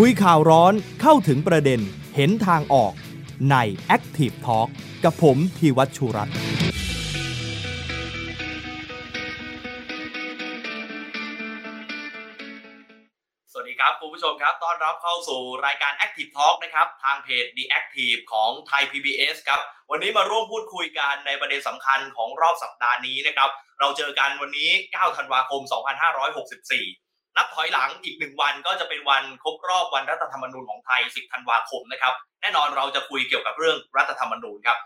คุยข่าวร้อนเข้าถึงประเด็นเห็นทางออกใน Active Talk กับผมธีวัชชุรัตน์สวัสดีครับคุณผู้ชมครับ ต้อนรับเข้าสู่รายการ Active Talk นะครับ ทางเพจ The Active ของไทย PBS ครับ วันนี้มาร่วมพูดคุยกันในประเด็นสำคัญของรอบสัปดาห์นี้นะครับ เราเจอกันวันนี้ 9 ธันวาคม 2564 นับถอยหลังอีกหนึ่งวันก็จะเป็นวันครบรอบวันรัฐธรรมนูญของไทย 10 ธันวาคมนะครับ แน่นอนเราจะคุยเกี่ยวกับเรื่องรัฐธรรมนูญครับ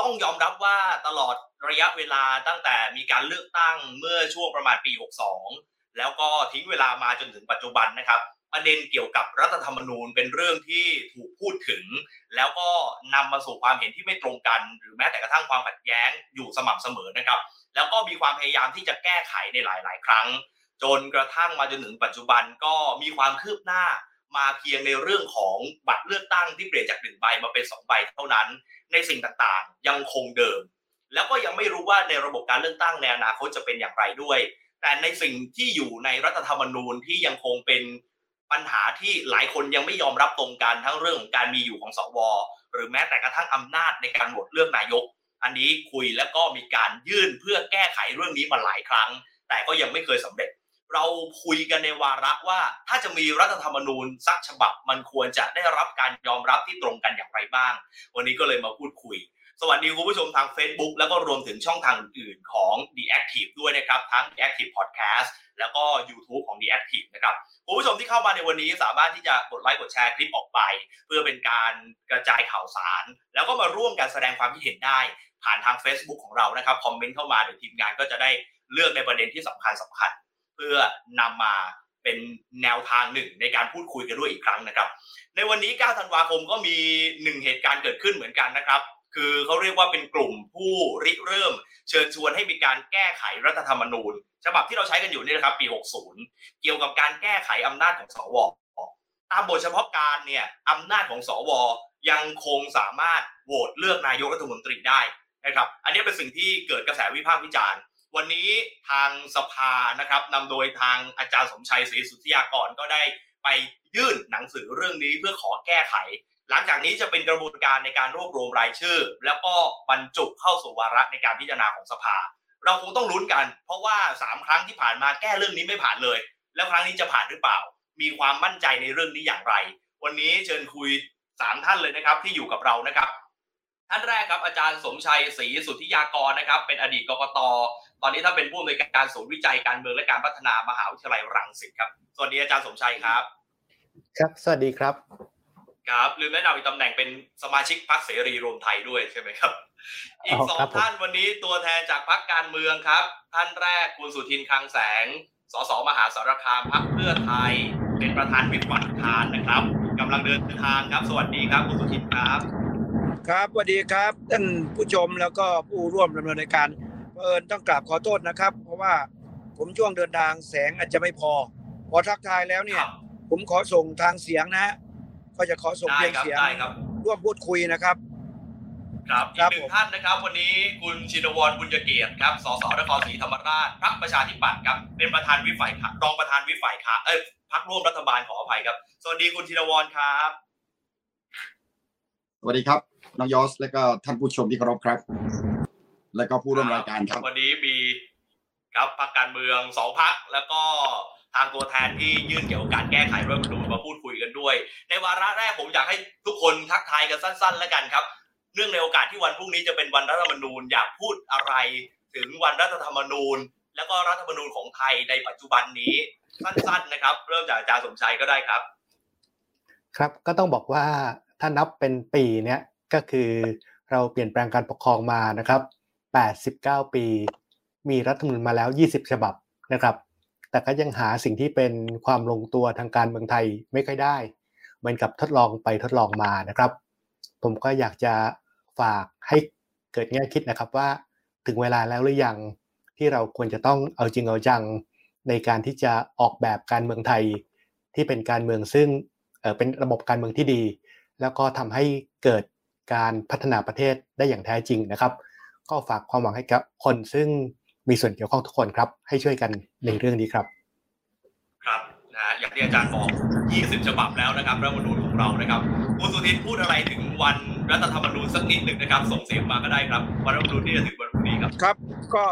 ต้องยอมรับว่าตลอดระยะเวลาตั้งแต่มีการเลือกตั้งเมื่อช่วงประมาณปี 62 แล้วก็ทิ้งเวลามาจนถึงปัจจุบันนะครับ ประเด็นเกี่ยวกับรัฐธรรมนูญเป็นเรื่องที่ถูกพูดถึง แล้วก็นำมาสู่ความเห็นที่ไม่ตรงกัน หรือแม้แต่กระทั่งความขัดแย้งอยู่สม่ำเสมอนะครับ แล้วก็มีความพยายามที่จะแก้ไขในหลาย ๆ ครั้ง จนกระทั่งมาจนถึงปัจจุบันก็มีความคืบหน้ามาเพียงในเรื่องของบัตรเลือกตั้งที่เปลี่ยนจากหนึ่งใบมาเป็นสองใบเท่านั้น ในสิ่งต่างๆ ยังคงเดิม แล้วก็ยังไม่รู้ว่าในระบบการเลือกตั้งในอนาคตจะเป็นอย่างไรด้วย แต่ในสิ่งที่อยู่ในรัฐธรรมนูญที่ยังคงเป็นปัญหาที่หลายคนยังไม่ยอมรับตรงกันทั้งเรื่องของการมีอยู่ของสวหรือแม้แต่กระทั่งอำนาจในการโหวตเลือกนายก อันนี้คุยแล้วก็มีการยื่นเพื่อแก้ไขเรื่องนี้มาหลายครั้ง แต่ก็ยังไม่เคยสำเร็จ เราคุยกันในวาระว่า ถ้าจะมีรัฐธรรมนูญสักฉบับมันควรจะได้รับการยอมรับที่ตรงกันอย่างไรบ้าง วันนี้ก็เลยมาพูดคุย สวัสดีคุณผู้ชมทาง Facebook แล้วก็รวมถึงช่องทางอื่นของ The Active ด้วยนะครับ ทั้ง The Active Podcast แล้วก็ YouTube ของ The Active นะครับคุณผู้ชมที่เข้ามาในวันนี้สามารถที่จะกดไลค์กดแชร์คลิปออกไป เพื่อเป็นการกระจายข่าวสาร แล้วก็มาร่วมกันแสดงความคิดเห็นได้ ผ่านทาง Facebook ของเรานะครับคอมเมนต์เข้ามาเดี๋ยวทีมงานก็จะได้เลือกในประเด็นที่สำคัญสำคัญ เพื่อนำมาเป็นแนวทางหนึ่งในการพูดคุยกันด้วยอีกครั้งนะครับ ในวันนี้ 9 ธันวาคมก็มีหนึ่งเหตุการณ์เกิดขึ้นเหมือนกันนะครับ คือเขาเรียกว่าเป็นกลุ่มผู้ริเริ่ม เชิญชวนให้มีการแก้ไขรัฐธรรมนูญ ฉบับที่เราใช้กันอยู่นี่นะครับปี 60 เกี่ยวกับการแก้ไขอำนาจของสวตามบทเฉพาะการเนี่ยอำนาจของสวยังคงสามารถโหวตเลือกนายกรัฐมนตรีได้นะครับ อันนี้เป็นสิ่งที่เกิดกระแสวิพากษ์วิจารณ์ วันนี้ทางสภานะครับนำโดยทางอาจารย์สมชัยศรีสุทธิยากรก็ได้ไปยื่นหนังสือเรื่องนี้เพื่อขอแก้ไข หลังจากนี้จะเป็นกระบวนการในการรวบรวมรายชื่อ แล้วก็บรรจุเข้าสู่วาระในการพิจารณาของสภา เราคงต้องลุ้นกัน เพราะว่าสามครั้งที่ผ่านมาแก้เรื่องนี้ไม่ผ่านเลย แล้วครั้งนี้จะผ่านหรือเปล่า มีความมั่นใจในเรื่องนี้อย่างไร วันนี้เชิญคุยสามท่านเลยนะครับที่อยู่กับเรานะครับ ท่านแรกครับอาจารย์สมชัยศรีสุทธิยากรนะครับ เป็นอดีตกกตตอนนี้ถ้าเป็นผู้อำนวยการศูนย์วิจัยการเมืองและการพัฒนามหาวิทยาลัยรังสิตครับสวัสดีอาจารย์สมชัยครับ ครับ สวัสดีครับครับลืมแนะนำอีกตำแหน่งเป็นสมาชิกพรรคเสรีรวมไทยด้วยใช่ไหมครับ อีกสองท่านวันนี้ตัวแทนจากพรรคการเมืองครับ ท่านแรกคุณสุทินคลังแสงสสมหาสารคามพรรคเพื่อไทย เป็นประธานวิปฝ่ายค้านนะครับกำลังเดินทางครับ สวัสดีครับคุณสุทินครับ ครับสวัสดีครับท่านผู้ชมแล้วก็ผู้ร่วมดำเนินรายการเอิญต้องกราบขอโทษนะครับ เพราะว่าผมช่วงเดินทางแสงอาจจะไม่พอ พอทักทายแล้วเนี่ย ผมขอส่งทางเสียงนะฮะก็จะขอส่งได้เพียงครับเสียงได้ครับ ร่วมพูดคุยนะครับ ครับอีครักบหนึ่งผมท่านนะครับ วันนี้คุณชินวรบุญเกียรติครับสสนครศรีธรรมราชพรรคประชาธิปัตย์ครับ เป็นประธานวิฝ่ายค้านรองประธานวิฝ่ายค้านเอ้ยพรรคร่วมรัฐบาลขออภัยครับ สวัสดีคุณชินวรครับสวัสดีครับ น้องยอสและก็ท่านผู้ชมที่เคารพครับ และก็ผู้ร่วมรายการครับ วันนี้มีครับพรรคการเมืองสองพรรคแล้วก็ทางตัวแทนที่ยื่นเกี่ยวกับการแก้ไขรัฐธรรมนูญมาพูดคุยกันด้วย ในวาระแรกผมอยากให้ทุกคนทักทายกันสั้น ๆ แล้วกันครับ เนื่องในโอกาสที่วันพรุ่งนี้จะเป็นวันรัฐธรรมนูญอยากพูดอะไรถึงวันรัฐธรรมนูญ แล้วก็รัฐธรรมนูญของไทยในปัจจุบันนี้สั้นๆนะครับ เริ่มจากอาจารย์สมชัยก็ได้ครับ ครับก็ต้องบอกว่าถ้านับเป็นปีเนี้ย ก็คือเราเปลี่ยนแปลงการปกครองมานะครับ 89 ปี มีรัฐธรรมนูญมาแล้ว 20 ฉบับนะครับ แต่ก็ยังหาสิ่งที่เป็นความลงตัวทางการเมืองไทยไม่ค่อยได้ เหมือนกับทดลองไปทดลองมานะครับ ผมก็อยากจะฝากให้เกิดแง่คิดนะครับว่าถึงเวลาแล้วหรือยังที่เราควรจะต้องเอาจริงเอาจังในการที่จะออกแบบการเมืองไทย ที่เป็นการเมืองซึ่งเเป็นระบบการเมืองที่ดี แล้วก็ทำให้เกิด การพัฒนาประเทศได้อย่างแท้จริงนะครับ ก็ฝากความหวังให้กับคนซึ่งมีส่วนเกี่ยวข้องทุกคนครับ ให้ช่วยกันในเรื่องนี้ครับ ครับนะฮะอย่างที่อาจารย์บอก 20 ฉบับแล้วนะครับรัฐธรรมนูญของเรานะครับคุณสุทินพูดอะไรถึงวันรัฐธรรมนูญสักนิดหนึ่งนะครับ ส่งเสียงมาก็ได้ครับวันรัฐธรรมนูญที่จะถึงวันพรุ่งนี้ครับครับ ก็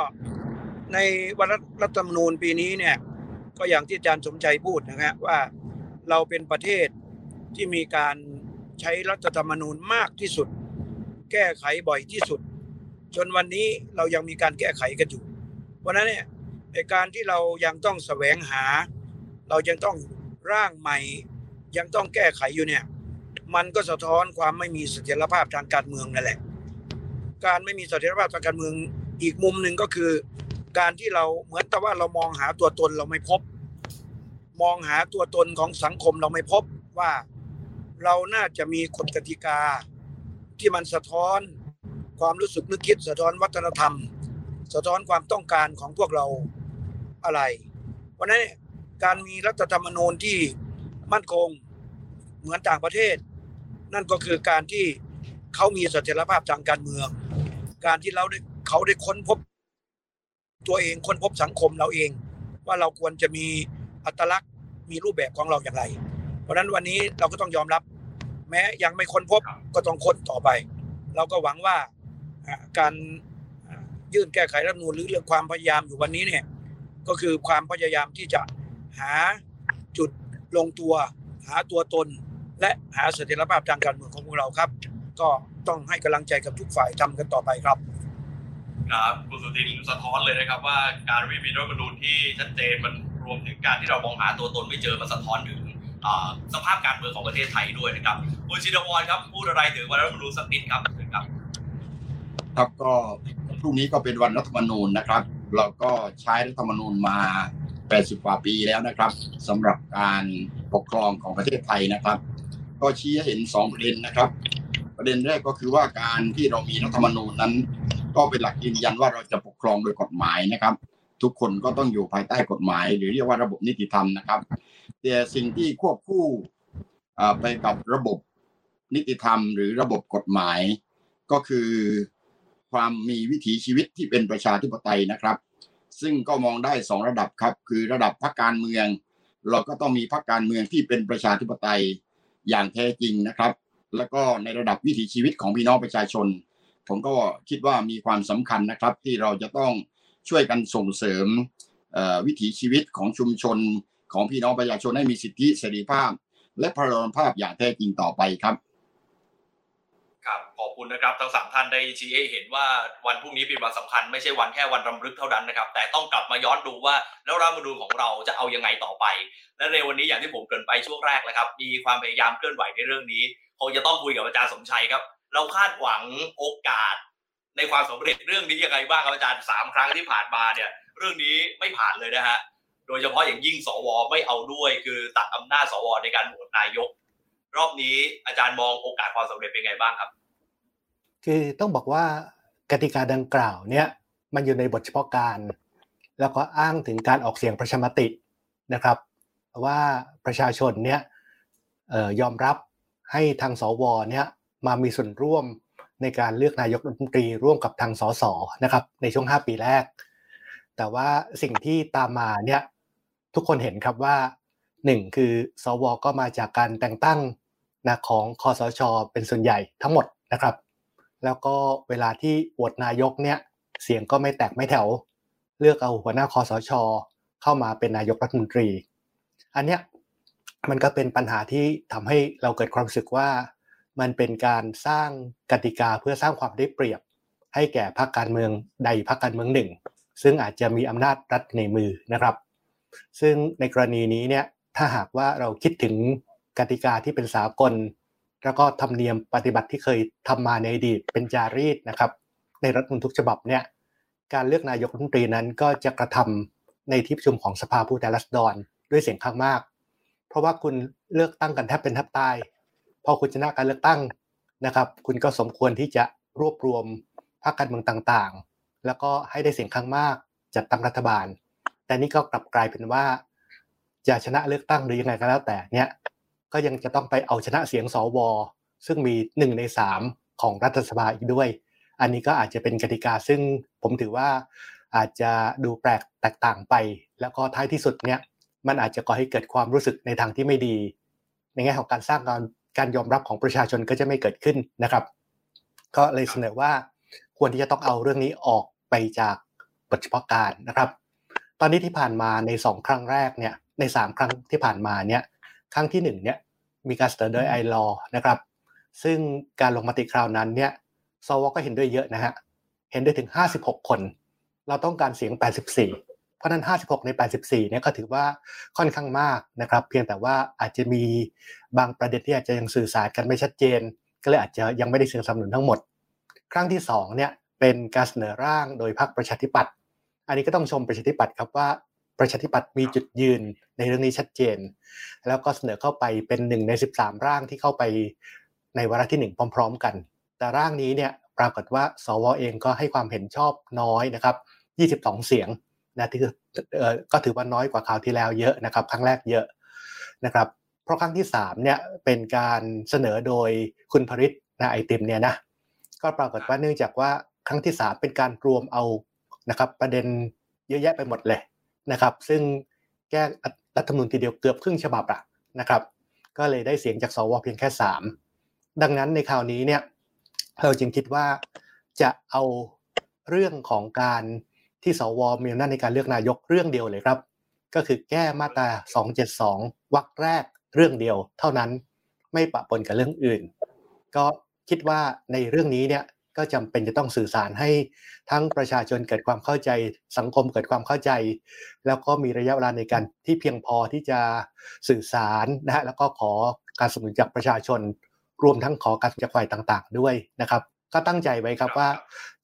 ในวันรัฐธรรมนูญปีนี้เนี่ยก็อย่างที่อาจารย์สมใจพูดนะฮะว่าเราเป็นประเทศที่มีการ ใช้รัฐธรรมนูญมากที่สุด แก้ไขบ่อยที่สุด จนวันนี้เรายังมีการแก้ไขกันอยู่เพราะนั้นเนี่ยในการที่เรายังต้องแสวงหา เรายังต้องร่างใหม่ ยังต้องแก้ไขอยู่เนี่ย มันก็สะท้อนความไม่มีเสถียรภาพทางการเมืองนั่นแหละ การไม่มีเสถียรภาพทางการเมืองอีกมุมหนึ่งก็คือ การที่เราเหมือนแต่ว่าเรามองหาตัวตนเราไม่พบ มองหาตัวตนของสังคมเราไม่พบว่า เราน่าจะมีกฎกติกา ที่มันสะท้อนความรู้สึกนึกคิด สะท้อนวัฒนธรรม สะท้อนความต้องการของพวกเราอะไร เพราะนั้นการมีรัฐธรรมนูญที่มั่นคงเหมือนต่างประเทศ นั่นก็คือการที่เขามีเสถียรภาพทางการเมือง การที่เราได้เขาได้ค้นพบตัวเองค้นพบสังคมเราเอง ว่าเราควรจะมีอัตลักษณ์มีรูปแบบของเราอย่างไร เพราะนั้นวันนี้เราก็ต้องยอมรับ แม้ยังไม่ค้นพบก็ต้องค้นต่อไป เราก็หวังว่าการยื่นแก้ไขรัฐธรรมนูญหรือเรื่องความพยายามอยู่วันนี้เนี่ยก็คือความพยายามที่จะหาจุดลงตัว หาตัวตน และหาเสถียรภาพทางการเมืองของพวกเราครับ ก็ต้องให้กำลังใจกับทุกฝ่ายทำกันต่อไปครับครับคุณสุทินสะท้อนเลยนะครับว่าการไม่มีรัฐธรรมนูญที่ชัดเจนมันรวมถึงการที่เรามองหาตัวตนไม่เจอมันสะท้อนถึง สภาพการเมืองของประเทศไทยด้วยนะครับคุณชินวรครับพูดอะไรถึงวันรัฐธรรมนูญสักนิดครับครับ ครับก็พรุ่งนี้ก็เป็นวันรัฐธรรมนูญนะครับ เราก็ใช้รัฐธรรมนูญมา 80 กว่าปีแล้วนะครับสำหรับการปกครองของประเทศไทยนะครับ ก็ชี้ให้เห็น 2 ประเด็นนะครับ ประเด็นแรกก็คือว่าการที่เรามีรัฐธรรมนูญนั้น ก็เป็นหลักยืนยันว่าเราจะปกครองโดยกฎหมายนะครับ ทุกคนก็ต้องอยู่ภายใต้กฎหมาย หรือเรียกว่าระบบนิติธรรมนะครับ แต่สิ่งที่ควบคู่ไปกับระบบนิติธรรม หรือระบบกฎหมาย ก็คือความมีวิถีชีวิตที่เป็นประชาธิปไตยนะครับ ซึ่งก็มองได้สองระดับครับ คือระดับพรรคการเมือง เราก็ต้องมีพรรคการเมืองที่เป็นประชาธิปไตยอย่างแท้จริงนะครับ แล้วก็ในระดับวิถีชีวิตของพี่น้องประชาชน ผมก็คิดว่ามีความสำคัญนะครับที่เราจะต้องช่วยกันส่งเสริมวิถีชีวิตของชุมชน ของพี่น้องประชาชนให้มีสิทธิเสรีภาพ และพลภาพอย่างแท้จริงต่อไปครับครับขอบคุณนะครับทั้งสามท่านได้ชี้ให้เห็นว่าวันพรุ่งนี้เป็นวันสำคัญไม่ใช่วันแค่วันรำลึกเท่านั้นนะครับ แต่ต้องกลับมาย้อนดูว่าแล้วรัฐมนูญของเราจะเอายังไงต่อไป และในวันนี้อย่างที่ผมเกริ่นไปช่วงแรกแล้วครับ มีความพยายามเคลื่อนไหวในเรื่องนี้คงจะต้องคุยกับอาจารย์สมชัยครับ เราคาดหวังโอกาส ในความสำเร็จเรื่องนี้ยังไงบ้างครับอาจารย์สามครั้งที่ผ่านมาเนี่ย เรื่องนี้ไม่ผ่านเลยนะฮะ โดยเฉพาะอย่างยิ่งสวไม่เอาด้วย คือตัดอำนาจสวในการโหวตนายก รอบนี้อาจารย์มองโอกาสความสำเร็จเป็นไงบ้างครับ คือต้องบอกว่ากติกาดังกล่าวเนี่ยมันอยู่ในบทเฉพาะการ แล้วก็อ้างถึงการออกเสียงประชามตินะครับ ว่าประชาชนเนี่ยยอมรับให้ทางสวเนี่ยมามีส่วนร่วมในการเลือกนายกรัฐมนตรีร่วมกับทางสสนะครับในช่วง 5 ปีแรก แต่ว่าสิ่งที่ตามมาเนี่ย ทุกคนเห็นครับว่าหนึ่งคือสวก็มาจากการแต่งตั้งนะของคอสช เป็นส่วนใหญ่ทั้งหมดนะครับ แล้วก็เวลาที่โหวตนายกเนี่ยเสียงก็ไม่แตกไม่แถว เลือกเอาหัวหน้าคอสช เข้ามาเป็นนายกรัฐมนตรี อันเนี้ยมันก็เป็นปัญหาที่ทำให้เราเกิดความรู้สึกว่า มันเป็นการสร้างกติกาเพื่อสร้างความได้เปรียบ ให้แก่พรรคการเมืองใดพรรคการเมืองหนึ่ง ซึ่งอาจจะมีอำนาจรัฐในมือนะครับ ซึ่งในกรณีนี้เนี่ยถ้าหากว่าเราคิดถึงกติกาที่เป็นสากล แล้วก็ธรรมเนียมปฏิบัติที่เคยทำมาในอดีตเป็นจารีตนะครับ ในรัฐมนตรีทุกฉบับเนี่ยการเลือกนายกรัฐมนตรีนั้นก็จะกระทำในที่ประชุมของสภาผู้แทนราษฎรด้วยเสียงข้างมาก เพราะว่าคุณเลือกตั้งกันแทบเป็นแทบตาย พอคุณชนะการเลือกตั้งนะครับ คุณก็สมควรที่จะรวบรวมพรรคการเมืองต่างๆ แล้วก็ให้ได้เสียงข้างมากจัดตั้งรัฐบาล แต่นี่ก็กลับกลายเป็นว่าจะชนะเลือกตั้งหรือยังไงก็แล้วแต่เนี่ยก็ยังจะต้องไปเอาชนะเสียงสวซึ่งมีหนึ่งในสามของรัฐสภาอีกด้วย อันนี้ก็อาจจะเป็นกติกาซึ่งผมถือว่าอาจจะดูแปลกแตกต่างไป แล้วก็ท้ายที่สุดเนี่ยมันอาจจะก่อให้เกิดความรู้สึกในทางที่ไม่ดี ในแง่ของการสร้างการการยอมรับของประชาชนก็จะไม่เกิดขึ้นนะครับ ก็เลยเสนอว่าควรที่จะต้องเอาเรื่องนี้ออกไปจากบทเฉพาะการนะครับ ตอนนี้ที่ผ่านมาในสองครั้งแรกเนี่ยในสามครั้งที่ผ่านมาเนี่ยครั้งที่หนึ่งเนี่ยมีการเสนอโดยไอรอนะครับ ซึ่งการลงมติคราวนั้นเนี่ยสวก็เห็นด้วยเยอะนะฮะเห็นด้วยถึง 56 คน เราต้องการเสียง 84 เพราะนั้น 56 ใน 84 เนี่ยก็ถือว่าค่อนข้างมากนะครับ เพียงแต่ว่าอาจจะมีบางประเด็นที่อาจจะยังสื่อสารกันไม่ชัดเจน ก็เลยอาจจะยังไม่ได้เสียงสนับสนุนทั้งหมด ครั้งที่2เนี่ยเป็นการเสนอร่างโดยพรรคประชาธิปัตย์ อันนี้ก็ต้องชมประชาธิปัตย์ครับว่าประชาธิปัตย์มีจุดยืนในเรื่องนี้ชัดเจน แล้วก็เสนอเข้าไปเป็นหนึ่งใน 13 ร่างที่เข้าไปในวาระที่ 1 พร้อม ๆ กัน แต่ร่างนี้เนี่ยปรากฏว่าสวเองก็ให้ความเห็นชอบน้อยนะครับ 22 เสียงนะที่ก็ถือว่าน้อยกว่าคราวที่แล้วเยอะนะครับครั้งแรกเยอะนะครับ เพราะครั้งที่3เนี่ยเป็นการเสนอโดยคุณพริตนะไอติมเนี่ยนะก็ปรากฏว่าเนื่องจากว่าครั้งที่ 3 เป็นการรวมเอา นะครับ ประเด็นเยอะแยะไปหมดเลยนะครับ ซึ่งแก้รัฐธรรมนูญทีเดียวเกือบครึ่งฉบับอะนะครับ ก็เลยได้เสียงจากสวเพียงแค่ 3 ดังนั้นในคราวนี้เนี่ยเราจึงคิดว่าจะเอาเรื่องของการที่สวมีอำนาจในการเลือกนายกเรื่องเดียวเลยครับ ก็คือแก้มาตรา 272 วรรคแรกเรื่องเดียว เท่านั้นไม่ปะปนกับเรื่องอื่น ก็คิดว่าในเรื่องนี้เนี่ย ก็จำเป็นจะต้องสื่อสารให้ทั้งประชาชนเกิดความเข้าใจ สังคมเกิดความเข้าใจ แล้วก็มีระยะเวลาในการที่เพียงพอที่จะสื่อสารนะฮะแล้วก็ขอการสนับสนุนจากประชาชน รวมทั้งขอการจากฝ่ายต่างๆ ด้วยนะครับก็ตั้งใจไว้ครับว่า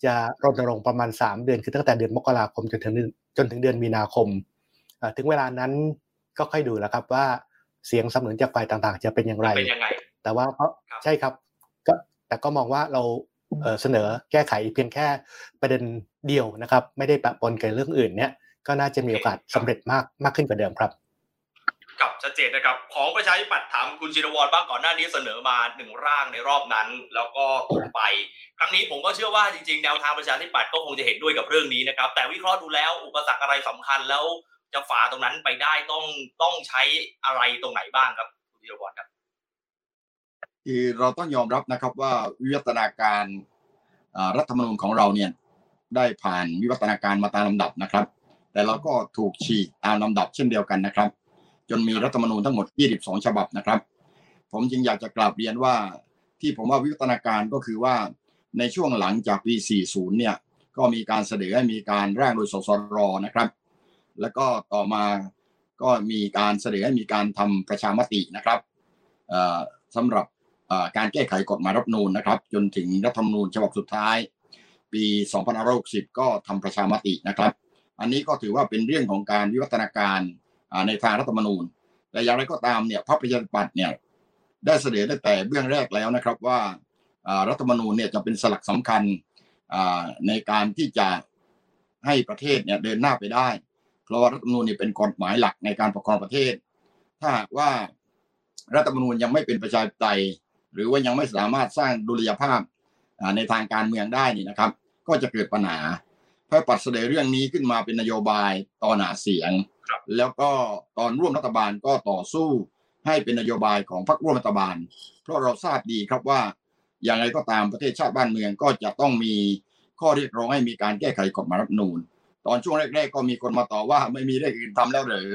จะรณรงค์ประมาณ 3 เดือนคือตั้งแต่เดือนมกราคมจนถึงจนถึงเดือนมีนาคม ถึงเวลานั้นก็ค่อยดูแล้วครับว่าเสียงสนับสนุนจากฝ่ายต่างๆ จะเป็นอย่างไรเป็นยังไงแต่ว่าเพราะใช่ครับก็แต่ก็มองว่าเรา เสนอแก้ไขเพียงแค่ประเด็นเดียวนะครับ ไม่ได้ปะปนกับเรื่องอื่นเนี่ยก็น่าจะมีโอกาสสำเร็จมากมากขึ้นกว่าเดิมครับกับชัดเจนนะครับ ของประชาธิปัตย์ถามคุณชินวรบ้างก่อนหน้านี้เสนอมาหนึ่งร่างในรอบนั้น แล้วก็ตกไป ครั้งนี้ผมก็เชื่อว่าจริงๆแนวทางประชาธิปัตย์ก็คงจะเห็นด้วยกับเรื่องนี้นะครับ แต่วิเคราะห์ดูแล้วอุปสรรคอะไรสำคัญแล้วจะฝ่าตรงนั้นไปได้ต้องต้องใช้อะไรตรงไหนบ้างครับคุณชินวรครับ คือเราต้องยอมรับนะครับว่าวิวัฒนาการรัฐธรรมนูญของเราเนี่ยได้ผ่านวิวัฒนาการมาตามลำดับนะครับ แต่เราก็ถูกฉีกตามลำดับเช่นเดียวกันนะครับ จนมีรัฐธรรมนูญทั้งหมด 22 ฉบับนะครับ ผมจึงอยากจะกราบเรียนว่าที่ผมว่าวิวัฒนาการก็คือว่าในช่วงหลังจากปี 40 เนี่ยก็มีการเสนอให้มีการร่างโดยสสรนะครับ แล้วก็ต่อมาก็มีการเสนอให้มีการทำประชามตินะครับสำหรับ การแก้ไขกฎหมายรัฐนูนนะครับ จนถึงรัฐธรรมนูญฉบับสุดท้าย ปี2560 ก็ทำประชามตินะครับ อันนี้ก็ถือว่าเป็นเรื่องของการวิวัฒนาการในทางรัฐธรรมนูญ แต่อย่างไรก็ตามเนี่ยพรรคประชาธิปัตย์เนี่ยได้เสนอตั้แต่เบื้องแรกแล้วนะครับว่ารัฐธรรมนูญเนี่ยจะเป็นสลักสำคัญในการที่จะให้ประเทศเนี่ยเดินหน้าไปได้ เพราะว่ารัฐธรรมนูญเนี่ยเป็นกฎหมายหลักในการปกครองประเทศ ถ้าหากว่ารัฐธรรมนูญยังไม่เป็นประชาธิปไตย หรือว่ายังไม่สามารถสร้างดุลยภาพในทางการเมืองได้นี่นะครับ ก็จะเกิดปัญหาเพื่อปัดเสนอเรื่องนี้ขึ้นมาเป็นนโยบายตอนหาเสียง แล้วก็ตอนร่วมรัฐบาลก็ต่อสู้ให้เป็นนโยบายของพรรคร่วมรัฐบาล เพราะเราทราบดีครับว่าอย่างไรก็ตามประเทศชาติบ้านเมืองก็จะต้องมีข้อเรียกร้องให้มีการแก้ไขกฎหมายรัฐนูนตอนช่วงแรก ๆ ก็มีคนมาต่อว่าไม่มีเรื่องอื่นทำแล้วหรือ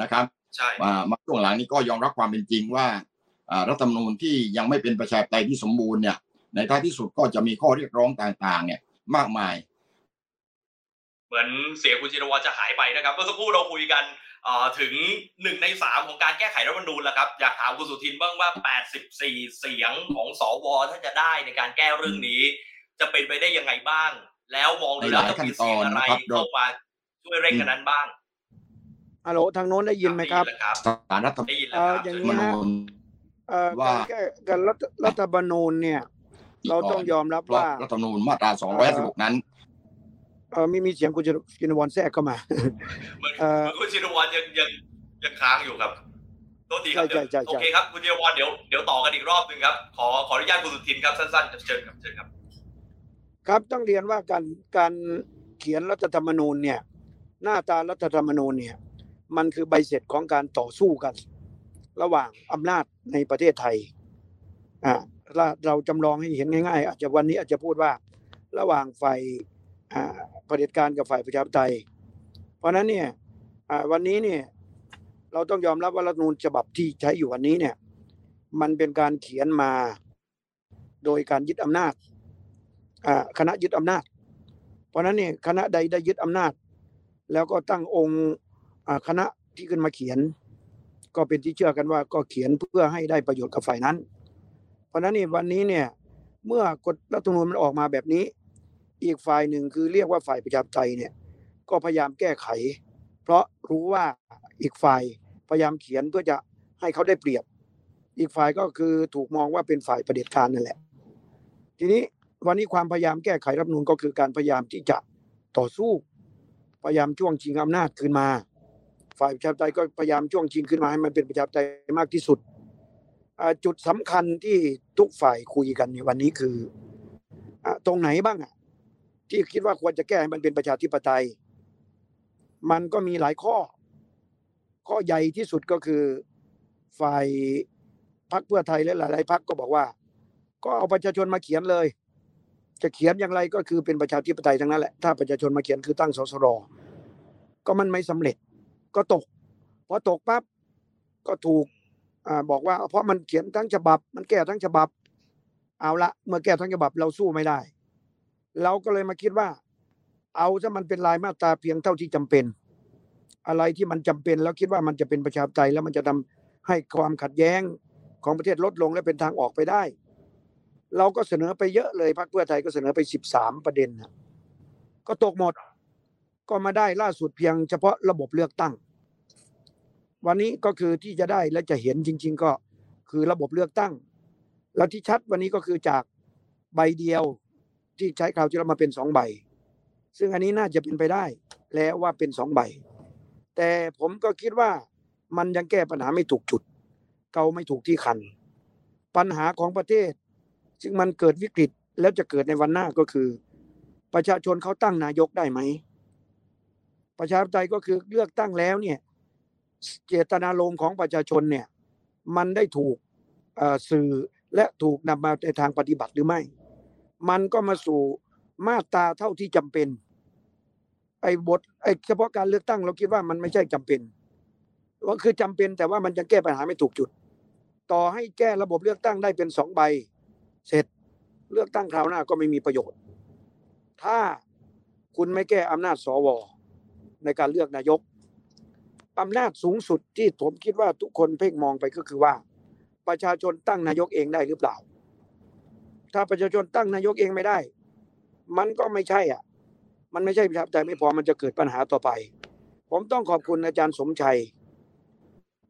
นะครับใช่มามาช่วงหลังนี้ก็ยอมรับความเป็นจริงว่า รัฐธรรมนูญที่ยังไม่เป็นประชาธิปไตยที่สมบูรณ์เนี่ยในท้ายที่สุดก็จะมีข้อเรียกร้องต่างๆ เนี่ยมากมาย เหมือนเสียงคุณจิรวัตรจะหายไปนะครับเมื่อสักครู่เราคุยกันถึงหนึ่งในสามของการแก้ไขรัฐธรรมนูญแล้วครับ อยากถามคุณสุทินบ้างว่า 84 เสียงของสวถ้าจะได้ในการแก้เรื่องนี้ จะเป็นไปได้ยังไงบ้าง แล้วมองดูแล้วจะมีเสียงอะไรเข้ามาช่วยเร่งกันนั้นบ้างฮัลโหลทางโน้นได้ยินไหมครับสารรัฐธรรมนูญ การแก้การรัฐธรรมนูญเนี่ย เราต้องยอมรับว่ารัฐธรรมนูญมาตราสองร้อยสิบหกนั้นเออมีมีเสียงคุณชินวรแทรกเข้ามาเออคุณชินวรยังยังยังค้างอยู่ครับโทษทีครับโอเคครับคุณชินวรเดี๋ยวเดี๋ยวต่อกันอีกรอบหนึ่งครับ ขอขออนุญาตคุณสุทินครับสั้นๆเชิญครับเชิญครับ ครับต้องเรียนว่าการการเขียนรัฐธรรมนูญเนี่ย หน้าตารัฐธรรมนูญเนี่ย มันคือใบเสร็จของการต่อสู้กัน ระหว่างอำนาจในประเทศไทยอ่าเราเราจำลองให้เห็นง่ายๆ อาจจะวันนี้อาจจะพูดว่าระหว่างฝ่ายอ่าเผด็จการกับฝ่ายประชาธิปไตย เพราะฉะนั้นเนี่ยอ่าวันนี้เนี่ยเราต้องยอมรับว่ารัฐมนูญฉบับที่ใช้อยู่วันนี้เนี่ยมันเป็นการเขียนมาโดยการยึดอำนาจอ่าคณะยึดอำนาจ เพราะฉะนั้นเนี่ยคณะใดได้ยึดอำนาจ แล้วก็ตั้งองค์คณะที่ขึ้นมาเขียน ก็เป็นที่เชื่อกันว่าก็เขียนเพื่อให้ได้ประโยชน์กับฝ่ายนั้น เพราะฉะนั้นนี่วันนี้เนี่ยเมื่อกฎรัฐธรรมนูญมันออกมาแบบนี้ อีกฝ่ายหนึ่งคือเรียกว่าฝ่ายประชาธิปไตยเนี่ยก็พยายามแก้ไข เพราะรู้ว่าอีกฝ่ายพยายามเขียนเพื่อจะให้เขาได้เปรียบ อีกฝ่ายก็คือถูกมองว่าเป็นฝ่ายประเด็จการนั่นแหละ ทีนี้วันนี้ความพยายามแก้ไขรัฐธรรมนูญก็คือการพยายามที่จะต่อสู้ พยายามช่วงชิงอำนาจคืนมา ฝ่ายประชาธิปไตยก็พยายามช่วงชิงขึ้นมาให้มันเป็นประชาธิปไตยมากที่สุด จุดสำคัญที่ทุกฝ่ายคุยกันในวันนี้คืออตรงไหนบ้างอะที่คิดว่าควรจะแก้ให้มันเป็นประชาธิปไตย มันก็มีหลายข้อ ข้อใหญ่ที่สุดก็คือฝ่ายพรรคเพื่อไทยและหลายๆพรรคก็บอกว่า ก็เอาประชาชนมาเขียนเลย จะเขียนอย่างไรก็คือเป็นประชาธิปไตยทั้งนั้นแหละถ้าประชาชนมาเขียนคือตั้งสสรก็มันไม่สำเร็จ ก็ตกพอตกปั๊บก็ถูกอบอกว่า เพราะมันเขียนทั้งฉบับ มันแก้ทั้งฉบับ เอาละเมื่อแก้ทั้งฉบับเราสู้ไม่ได้ เราก็เลยมาคิดว่า เอาถ้ามันเป็นลายมาตราเพียงเท่าที่จำเป็น อะไรที่มันจำเป็นแล้วคิดว่ามันจะเป็นประชาธิปไตยแล้วมันจะทำให้ความขัดแย้งของประเทศลดลงและเป็นทางออกไปได้ เราก็เสนอไปเยอะเลยพรรคเพื่อไทยก็เสนอไปสิบสามประเด็นนะก็ตกหมด ก็มาได้ล่าสุดเพียงเฉพาะระบบเลือกตั้ง วันนี้ก็คือที่จะได้และจะเห็นจริง ๆ ก็คือระบบเลือกตั้ง แล้วที่ชัดวันนี้ก็คือจากใบเดียวที่ใช้คราวที่เรามาเป็นสองใบ ซึ่งอันนี้น่าจะเป็นไปได้แล้วว่าเป็นสองใบ แต่ผมก็คิดว่ามันยังแก้ปัญหาไม่ถูกจุด เกาไม่ถูกที่คัน ปัญหาของประเทศ ซึ่งมันเกิดวิกฤตแล้วจะเกิดในวันหน้าก็คือ ประชาชนเขาตั้งนายกได้ไหม ประชาธิปไตยก็คือเลือกตั้งแล้วเนี่ยเจตนารมณ์ของประชาชนเนี่ยมันได้ถูกสื่อและถูกนำมาในทางปฏิบัติหรือไม่ มันก็มาสู่มาตราเท่าที่จำเป็นไอ้บทไอ้เฉพาะการเลือกตั้งเราคิดว่ามันไม่ใช่จำเป็นว่าคือจำเป็นแต่ว่ามันยังแก้ปัญหาไม่ถูกจุด ต่อให้แก้ระบบเลือกตั้งได้เป็นสองใบ เสร็จเลือกตั้งคราวหน้าก็ไม่มีประโยชน์ ถ้าคุณไม่แก้อำนาจสว ในการเลือกนายกอำนาจสูงสุดที่ผมคิดว่าทุกคนเพ่งมองไปก็คือว่า ประชาชนตั้งนายกเองได้หรือเปล่า ถ้าประชาชนตั้งนายกเองไม่ได้ มันก็ไม่ใช่อะ มันไม่ใช่ประชาธิปไตยไม่พอมันจะเกิดปัญหาต่อไป ผมต้องขอบคุณอาจารย์สมชัย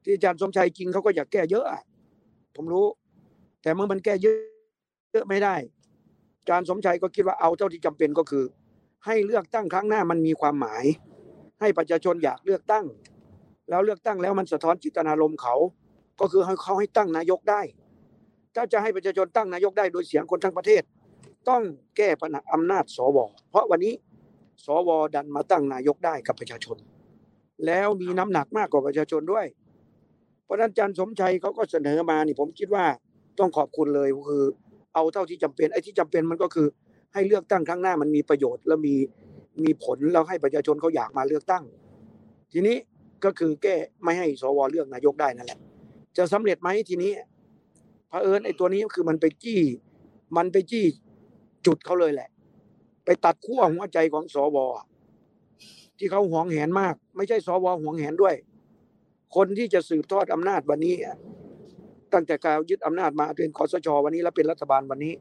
ที่อาจารย์สมชัยจริงเขาก็อยากแก้เยอะผมรู้ แต่เมื่อมันแก้เยอะเยอะไม่ได้อาจารย์สมชัยก็คิดว่าเอาเท่าที่จำเป็นก็คือ ให้เลือกตั้งครั้งหน้ามันมีความหมาย ให้ประชาชนอยากเลือกตั้ง แล้วเลือกตั้งแล้วมันสะท้อนจิตนารมณ์เขา ก็คือให้เขาให้ตั้งนายกได้ ถ้าจะให้ประชาชนตั้งนายกได้โดยเสียงคนทั้งประเทศ ต้องแก้ปัญหาอำนาจสวเพราะวันนี้สวดันมาตั้งนายกได้กับประชาชน แล้วมีน้ำหนักมากกว่าประชาชนด้วย เพราะนั้นอาจารย์สมชัยเขาก็เสนอมานี่ผมคิดว่าต้องขอบคุณเลยคือ เอาเท่าที่จำเป็นไอ้ที่จำเป็นมันก็คือ ให้เลือกตั้งครั้งหน้ามันมีประโยชน์แล้วมี มีผลแล้วให้ประชาชนเขาอยากมาเลือกตั้ง ทีนี้ก็คือแก้ไม่ให้สวเลือกนายกได้นั่นแหละ จะสำเร็จไหมทีนี้เผอิญไอ้ตัวนี้คือมันไปจี้ มันไปจี้จุดเขาเลยแหละ ไปตัดขั้วหัวใจของสวที่เขาหวงแหนมาก ไม่ใช่สวหวงแหนด้วย คนที่จะสืบทอดอำนาจวันนี้ตั้งแต่การยึดอำนาจมาเป็นคอสชวันนี้แล้วเป็นรัฐบาลวันนี้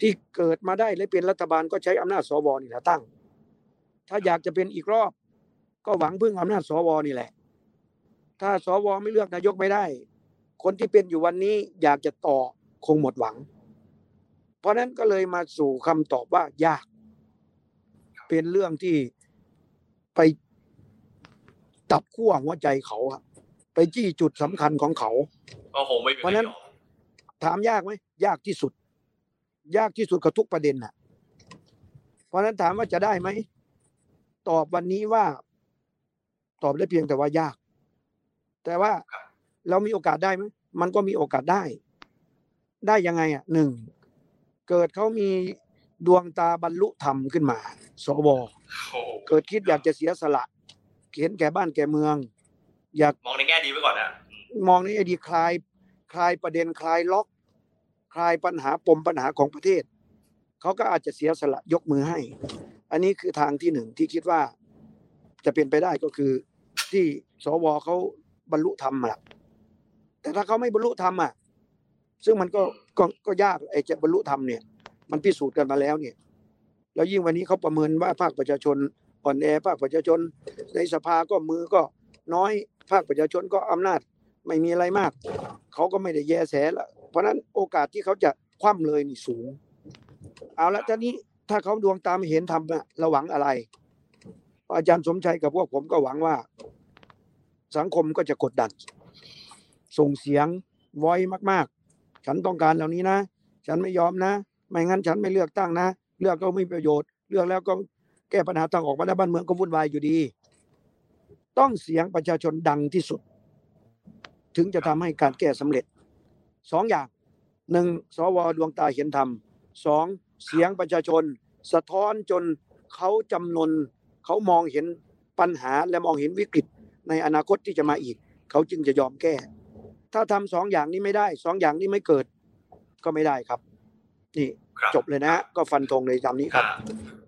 ที่เกิดมาได้และเป็นรัฐบาลก็ใช้อำนาจสวนี่แหละตั้ง ถ้าอยากจะเป็นอีกรอบ ก็หวังพึ่งอำนาจสวนี่แหละ ถ้าสวไม่เลือกนายกไม่ได้ คนที่เป็นอยู่วันนี้อยากจะต่อคงหมดหวัง เพราะนั้นก็เลยมาสู่คำตอบว่ายาก เป็นเรื่องที่ไปตัดขั้วหัวใจเขาอะไปจี้จุดสำคัญของเขาก็คงไม่มีเพราะฉะนั้นปยชถามยากไหมยากที่สุด ยากที่สุดกับทุกประเด็นน่ะ เพราะฉะนั้นถามว่าจะได้ไหม ตอบวันนี้ว่า ตอบได้เพียงแต่ว่ายาก แต่ว่าแล้วมีโอกาสได้ไหมมันก็มีโอกาสได้ ได้ยังไงอะหนึ่งเกิดเขามีดวงตาบรรลุธรรมขึ้นมาสวโอ้เกิดคิดอยากจะเสียสละเห็นแก่บ้านแก่เมือง อยากมองในแง่ดีไว้ก่อนนะมองในไอดีคลายคลายประเด็นคลายล็อก คลายปัญหาปมปัญหาของประเทศ เขาก็อาจจะเสียสละยกมือให้ อันนี้คือทางที่หนึ่งที่คิดว่าจะเป็นไปได้ก็คือ ที่สวเขาบรรลุธรรมอะแต่ถ้าเขาไม่บรรลุธรรมอะ ซึ่งมันก็ก็ก็ยากไอ้จะบรรลุธรรมเนี่ย มันพิสูจน์กันมาแล้วเนี่ย แล้วยิ่งวันนี้เขาประเมินว่าภาคประชาชนอ่อนแอภาคประชาชน ในสภาก็มือก็น้อยภาคประชาชนก็อำนาจไม่มีอะไรมาก เขาก็ไม่ได้แยแสละเพราะนั้นโอกาสที่เขาจะคว่ำเลยนี่สูง เอาละทีนี้ ถ้าเขาดวงตามเห็นทำอะเราหวังอะไร อาจารย์สมชัยกับพวกผมก็หวังว่า สังคมก็จะกดดัน ส่งเสียงไว้มาก ๆ ฉันต้องการเหล่านี้นะ ฉันไม่ยอมนะ ไม่งั้นฉันไม่เลือกตั้งนะ เลือกก็ไม่มีประโยชน์ เลือกแล้วก็แก้ปัญหาทางออกมาแล้วบ้านเมืองก็วุ่นวายอยู่ดี ต้องเสียงประชาชนดังที่สุด ถึงจะทำให้การแก้สำเร็จสองอย่างหนึ่งสวดวงตาเห็นธรรมสอง เสียงประชาชน สะท้อนจนเขาจำนนเขามองเห็นปัญหาและมองเห็นวิกฤตในอนาคตที่จะมาอีก เขาจึงจะยอมแก้ ถ้าทำสองอย่างนี้ไม่ได้สองอย่างนี้ไม่เกิดก็ไม่ได้ครับ นี่ครับจบเลยนะฮะก็ฟันธงเลยตามนี้ครับอ่า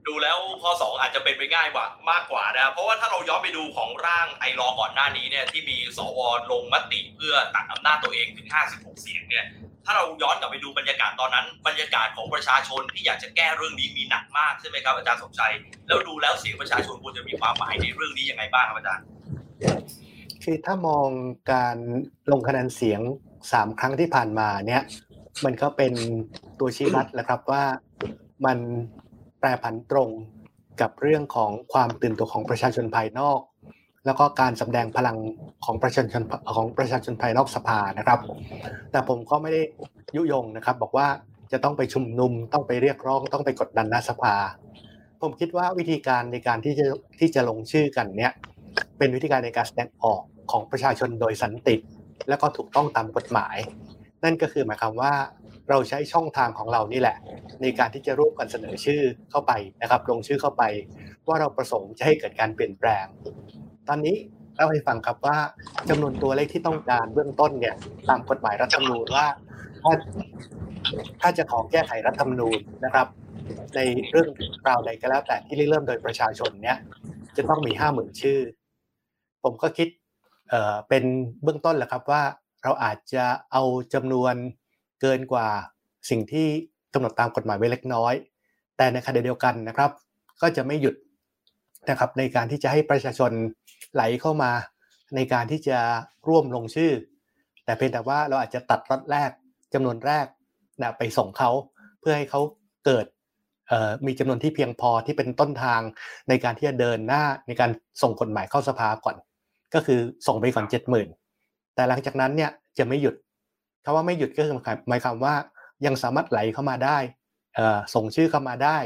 ดูแล้วข้อสองอาจจะเป็นไปง่ายกว่ามากกว่านะเพราะว่าถ้าเราย้อนไปดูของร่างไอรอก่อนหน้านี้เนี่ยที่มีสวลงมติเพื่อตัดอำนาจตัวเองถึง 56 เสียงเนี่ย ถ้าเราย้อนกลับไปดูบรรยากาศตอนนั้น บรรยากาศของประชาชนที่อยากจะแก้เรื่องนี้มีหนักมากใช่ไหมครับอาจารย์สมชัยแล้วดูแล้วเสียงประชาชนควรจะมีความหมายในเรื่องนี้ยังไงบ้างครับอาจารย์คือถ้ามองการลงคะแนนเสียงสามครั้งที่ผ่านมาเนี่ยมันก็เป็นตัวชี้วัดแหละครับว่ามันแปรผันตรงกับเรื่องของความตื่นตัวของประชาชนภายนอก แล้วก็การสำแดงพลังของประชาชนของประชาชนภายนอกสภานะครับ แต่ผมก็ไม่ได้ยุยงนะครับ บอกว่าจะต้องไปชุมนุมต้องไปเรียกร้องต้องไปกดดันหน้าสภา ผมคิดว่าวิธีการในการที่จะที่จะลงชื่อกันเนี่ยเป็นวิธีการในการแสดงออกของประชาชนโดยสันติและก็ถูกต้องตามกฎหมาย นั่นก็คือหมายความว่าเราใช้ช่องทางของเรานี่แหละ ในการที่จะร่วมกันเสนอชื่อเข้าไปนะครับ ลงชื่อเข้าไป ว่าเราประสงค์จะให้เกิดการเปลี่ยนแปลง ตอนนี้เล่าให้ฟังครับว่าจำนวนตัวเลขที่ต้องการเบื้องต้นเนี่ย ตามกฎหมายรัฐธรรมนูญว่าถ้าถ้าจะขอแก้ไขรัฐธรรมนูญนะครับ ในเรื่องราวใดก็แล้วแต่ที่เริ่มโดยประชาชนเนี่ย จะต้องมีห้าหมื่นชื่อ ผมก็คิดเอ่อเป็นเบื้องต้นแหละครับว่าเราอาจจะเอาจำนวนเกินกว่าสิ่งที่กำหนดตามกฎหมายไว้เล็กน้อย แต่ในขณะเดียวกันนะครับ ก็จะไม่หยุดนะครับในการที่จะให้ประชาชน ไหลเข้ามาในการที่จะร่วมลงชื่อ แต่เพียงแต่ว่าเราอาจจะตัดล็อตแรกจำนวนแรกนะไปส่งเขาเพื่อให้เขาเกิดมีจำนวนที่เพียงพอที่เป็นต้นทางในการที่จะเดินหน้าในการส่งกฎหมายเข้าสภาก่อน ก็คือส่งไปก่อนเจ็ดหมื่นแต่หลังจากนั้นเนี่ยจะไม่หยุดคำว่าไม่หยุดก็คือหมายความว่ายังสามารถไหลเข้ามาได้ส่งชื่อเข้ามาได้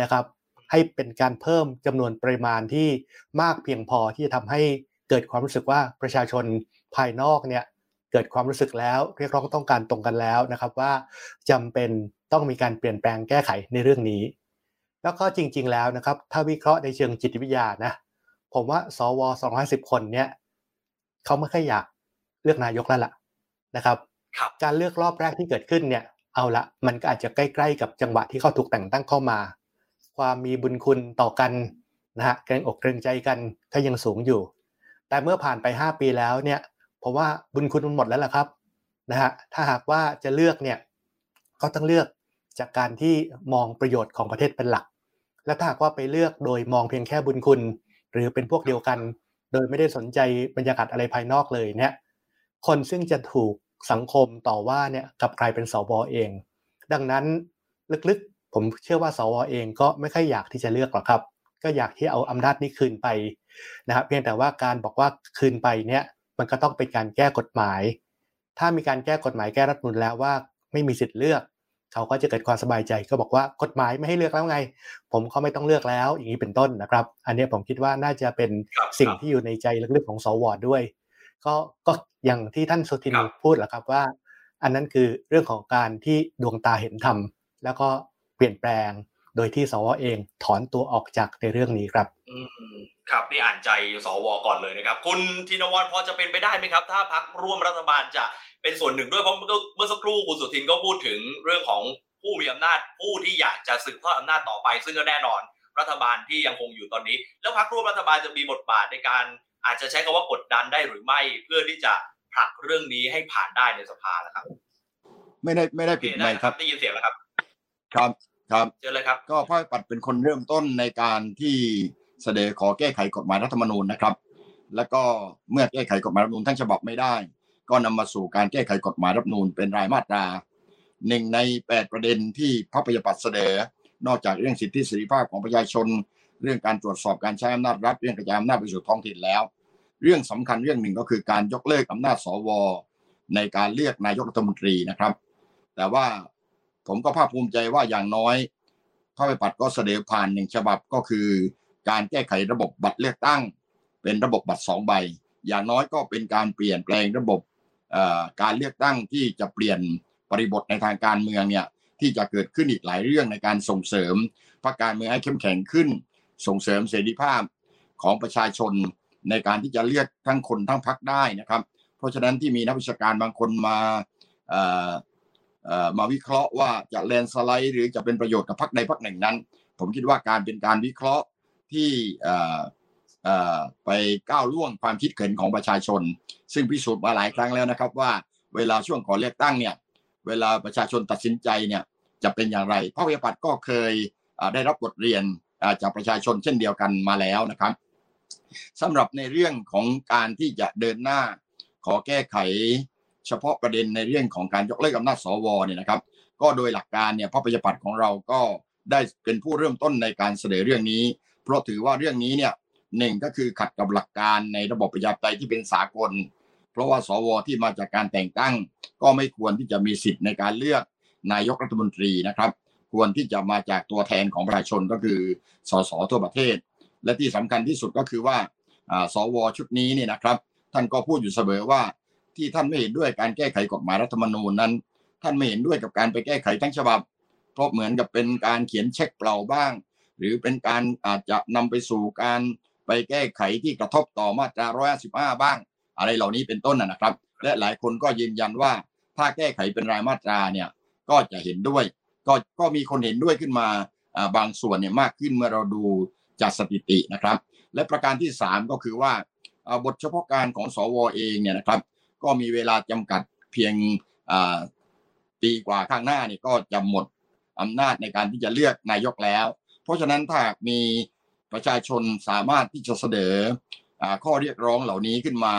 นะครับ ให้เป็นการเพิ่มจำนวนปริมาณที่มากเพียงพอที่จะทำให้เกิดความรู้สึกว่าประชาชนภายนอกเนี่ยเกิดความรู้สึกแล้วเรียกร้องต้องการตรงกันแล้วนะครับว่าจำเป็นต้องมีการเปลี่ยนแปลงแก้ไขในเรื่องนี้ แล้วก็จริง ๆ แล้วนะครับ ถ้าวิเคราะห์ในเชิงจิตวิทยานะผมว่าสว250 คนเนี่ยเขาไม่ค่อยอยากเลือกนายกแล้วล่ะนะครับครับการเลือกรอบแรกที่เกิดขึ้นเนี่ยเอาละมันก็อาจจะใกล้ ๆ กับจังหวะที่เขาถูกแต่งตั้งเข้ามา ความมีบุญคุณต่อกันนะฮะเกรงอกเกรงใจกันก็ยังสูงอยู่ แต่เมื่อผ่านไป 5 ปีแล้วเนี่ยผมว่าบุญคุณมันหมดแล้วล่ะครับนะฮะถ้าหากว่าจะเลือกเนี่ยก็ต้องเลือกจากการที่มองประโยชน์ของประเทศเป็นหลัก และถ้าหากว่าไปเลือกโดยมองเพียงแค่บุญคุณ หรือเป็นพวกเดียวกัน โดยไม่ได้สนใจบรรยากาศอะไรภายนอกเลยเนี่ยคนซึ่งจะถูกสังคมต่อว่าเนี่ยกลับกลายเป็นสวเอง ดังนั้นลึกๆ ผมเชื่อว่าสวเองก็ไม่ค่อยอยากที่จะเลือกหรอกครับ ก็อยากที่เอาอำนาจนี้คืนไปนะครับเพียงแต่ว่าการบอกว่าคืนไปเนี่ยมันก็ต้องเป็นการแก้กฎหมาย ถ้ามีการแก้กฎหมายแก้รัฐธรรมนูลแล้วว่าไม่มีสิทธิ์เลือก เขาก็จะเกิดความสบายใจ ก็บอกว่ากฎหมายไม่ให้เลือกแล้วไง ผมก็ไม่ต้องเลือกแล้ว อย่างนี้เป็นต้นนะครับ อันนี้ผมคิดว่าน่าจะเป็นครับสิ่งครับที่อยู่ในใจลึกๆของสวด้วย ก็ก็อย่างที่ท่านสุทินครับพูดแหละครับว่า อันนั้นคือเรื่องของการที่ดวงตาเห็นธรรมแล้วก็เป ลี่ยนแปลง โดยที่สวเองถอนตัวออกจากในเรื่องนี้ครับอืมครับนี่อ่านใจสวก่อนเลยนะครับ คุณธินวัฒน์พอจะเป็นไปได้ไหมครับ ถ้าพักร่วมรัฐบาลจะเป็นส่วนหนึ่งด้วยเพราะเมื่อเมื่อสักครู่คุณสุทินก็พูดถึงเรื่องของผู้มีอำนาจผู้ที่อยากจะสืบทอดอำนาจต่อไป ซึ่งก็แน่นอนรัฐบาลที่ยังคงอยู่ตอนนี้ แล้วพักร่วมรัฐบาลจะมีบทบาทในการอาจจะใช้คำว่ากดดันได้หรือไม่ เพื่อที่จะผลักเรื่องนี้ให้ผ่านได้ในสภาแล้วครับ ไม่ได้ไม่ได้โอเคปิดได้ไม่นะคครัรับบได้ยินเสียงแล้วครับ ครับ ครับเจอเลยครับ ก็พ่อปัดเป็นคนเริ่มต้นในการที่เสนอขอแก้ไขกฎหมายรัฐธรรมนูญนะครับ แล้วก็เมื่อแก้ไขกฎหมายรัฐธรรมนูญทั้งฉบับไม่ได้ ก็นำมาสู่การแก้ไขกฎหมายรัฐธรรมนูญเป็นรายมาตราหนึ่งในแปดประเด็นที่พระปฏิปัติเสนอนอกจากเรื่องสิทธิเสรีภาพของประชาชน เรื่องการตรวจสอบการใช้อำนาจรัฐเรื่องกระจายอำนาจไปสู่ท้องถิ่นแล้ว เรื่องสำคัญเรื่องหนึ่งก็คือการยกเลิกอำนาจสวในการเลือกนายกรัฐมนตรีนะครับ แต่ว่า ผมก็ภาคภูมิใจว่าอย่างน้อยพระปฏิปัติก็เสนอผ่านหนึ่งฉบับก็คือ การแก้ไขระบบบัตรเลือกตั้ง เป็นระบบบัตรสองใบ อย่างน้อยก็เป็นการเปลี่ยนแปลงระบบการเลือกตั้งที่จะเปลี่ยนบริบทในทางการเมืองเนี่ยที่จะเกิดขึ้นอีกหลายเรื่องในการส่งเสริมพรรคการเมืองให้เข้มแข็งขึ้น ส่งเสริมเสรีภาพของประชาชนในการที่จะเลือกทั้งคนทั้งพรรคได้นะครับ เพราะฉะนั้นที่มีนักวิชาการบางคนมา มาวิเคราะห์ว่าจะแลนสไลด์หรือจะเป็นประโยชน์กับพรรคใดพรรคหนึ่งนั้น ผมคิดว่าการเป็นการวิเคราะห์ที่ไปก้าวล่วงความคิดเห็นของประชาชน ซึ่งพิสูจน์มาหลายครั้งแล้วนะครับว่าเวลาช่วงก่อนเลือกตั้งเนี่ยเวลาประชาชนตัดสินใจเนี่ยจะเป็นอย่างไรพระวิปัตรก็เคยได้รับบทเรียนจากประชาชนเช่นเดียวกันมาแล้วนะครับสำหรับในเรื่องของการที่จะเดินหน้าขอแก้ไข เฉพาะประเด็นในเรื่องของการยกเลิกอำนาจสวเนี่ยนะครับ ก็โดยหลักการเนี่ยพระปฏิปัติของเราก็ได้เป็นผู้เริ่มต้นในการเสนอเรื่องนี้ เพราะถือว่าเรื่องนี้เนี่ยหนึ่งก็คือขัดกับหลักการในระบบประชาธิปไตยที่เป็นสากล เพราะว่าสวที่มาจากการแต่งตั้ง ก็ไม่ควรที่จะมีสิทธิ์ในการเลือกนายกรัฐมนตรีนะครับ ควรที่จะมาจากตัวแทนของประชาชนก็คือสสทั่วประเทศ และที่สำคัญที่สุดก็คือว่าสวชุดนี้เนี่ยนะครับ ท่านก็พูดอยู่เสมอว่า ที่ท่านไม่เห็นด้วยการแก้ไขกฎหมายรัฐธรรมนูญนั้น ท่านไม่เห็นด้วยกับการไปแก้ไขทั้งฉบับ เพราะเหมือนกับเป็นการเขียนเช็คเปล่าบ้าง หรือเป็นการอาจจะนำไปสู่การไปแก้ไขที่กระทบต่อมาตรา 155 บ้าง อะไรเหล่านี้เป็นต้นนะครับ และหลายคนก็ยืนยันว่าถ้าแก้ไขเป็นรายมาตราเนี่ยก็จะเห็นด้วย ก็ก็มีคนเห็นด้วยขึ้นมาบางส่วนเนี่ยมากขึ้นเมื่อเราดูจากสถิตินะครับ และประการที่ 3 ก็คือว่าอ่าบทเฉพาะการของสวเองเนี่ยนะครับ ก็มีเวลาจำกัดเพียงอ่าปีกว่าข้างหน้าเนี่ยก็จะหมดอำนาจในการที่จะเลือกนายกแล้ว เพราะฉะนั้นถ้าหากมีประชาชนสามารถที่จะเสนออาข้อเรียกร้องเหล่านี้ขึ้นมา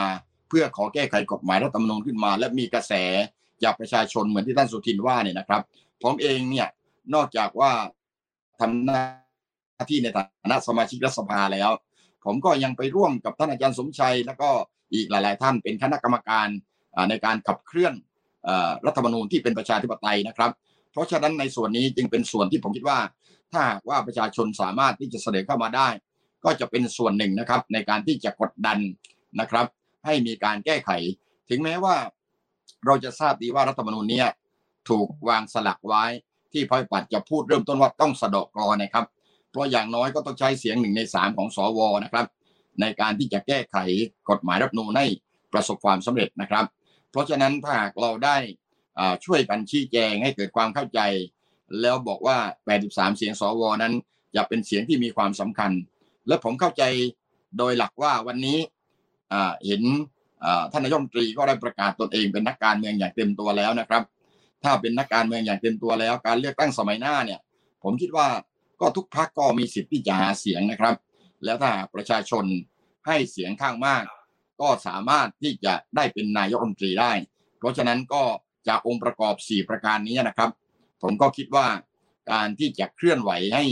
เพื่อขอแก้ไขกฎหมายรัฐธรรมนูญขึ้นมา และมีกระแสจากประชาชนเหมือนที่ท่านสุทินว่าเนี่ยนะครับผมเองเนี่ยนอกจากว่าทำหน้าที่ในฐานะสมาชิกรัฐสภาแล้ว ผมก็ยังไปร่วมกับท่านอาจารย์สมชัย แล้วก็ อีกหลาย ๆ ท่านเป็นคณะกรรมการในการขับเคลื่อนรัฐธรรมนูญที่เป็นประชาธิปไตยนะครับ เพราะฉะนั้นในส่วนนี้จึงเป็นส่วนที่ผมคิดว่า ถ้าหากว่าประชาชนสามารถที่จะเสนอเข้ามาได้ ก็จะเป็นส่วนหนึ่งนะครับในการที่จะกดดันนะครับ ให้มีการแก้ไข ถึงแม้ว่าเราจะทราบดีว่ารัฐธรรมนูญนี้ถูกวางสลักไว้ที่พระปัตจะพูดเริ่มต้นว่าต้องสะดอกกรอนนะครับ เพราะอย่างน้อยก็ต้องใช้เสียงหนึ่งในสามของสวนะครับ ในการที่จะแก้ไขกฎหมายรัฐธรรมนูญให้ประสบความสำเร็จนะครับ เพราะฉะนั้นถ้าหากเราได้ช่วยกันชี้แจงให้เกิดความเข้าใจ แล้วบอกว่า 83 เสียงสวนั้นจะเป็นเสียงที่มีความสำคัญ และผมเข้าใจโดยหลักว่าวันนี้เห็นท่านนายกตรีก็ได้ประกาศตนเองเป็นนักการเมืองอย่างเต็มตัวแล้วนะครับ ถ้าเป็นนักการเมืองอย่างเต็มตัวแล้ว การเลือกตั้งสมัยหน้าเนี่ย ผมคิดว่าก็ทุกพรรคก็มีสิทธิ์ที่จะหาเสียงนะครับ แล้วถ้าประชาชนให้เสียงข้างมาก ก็สามารถที่จะได้เป็นนายกรัฐมนตรีได้ เพราะฉะนั้นก็จากองค์ประกอบ 4 ประการนี้นะครับ ผมก็คิดว่าการที่จะเคลื่อนไหวให้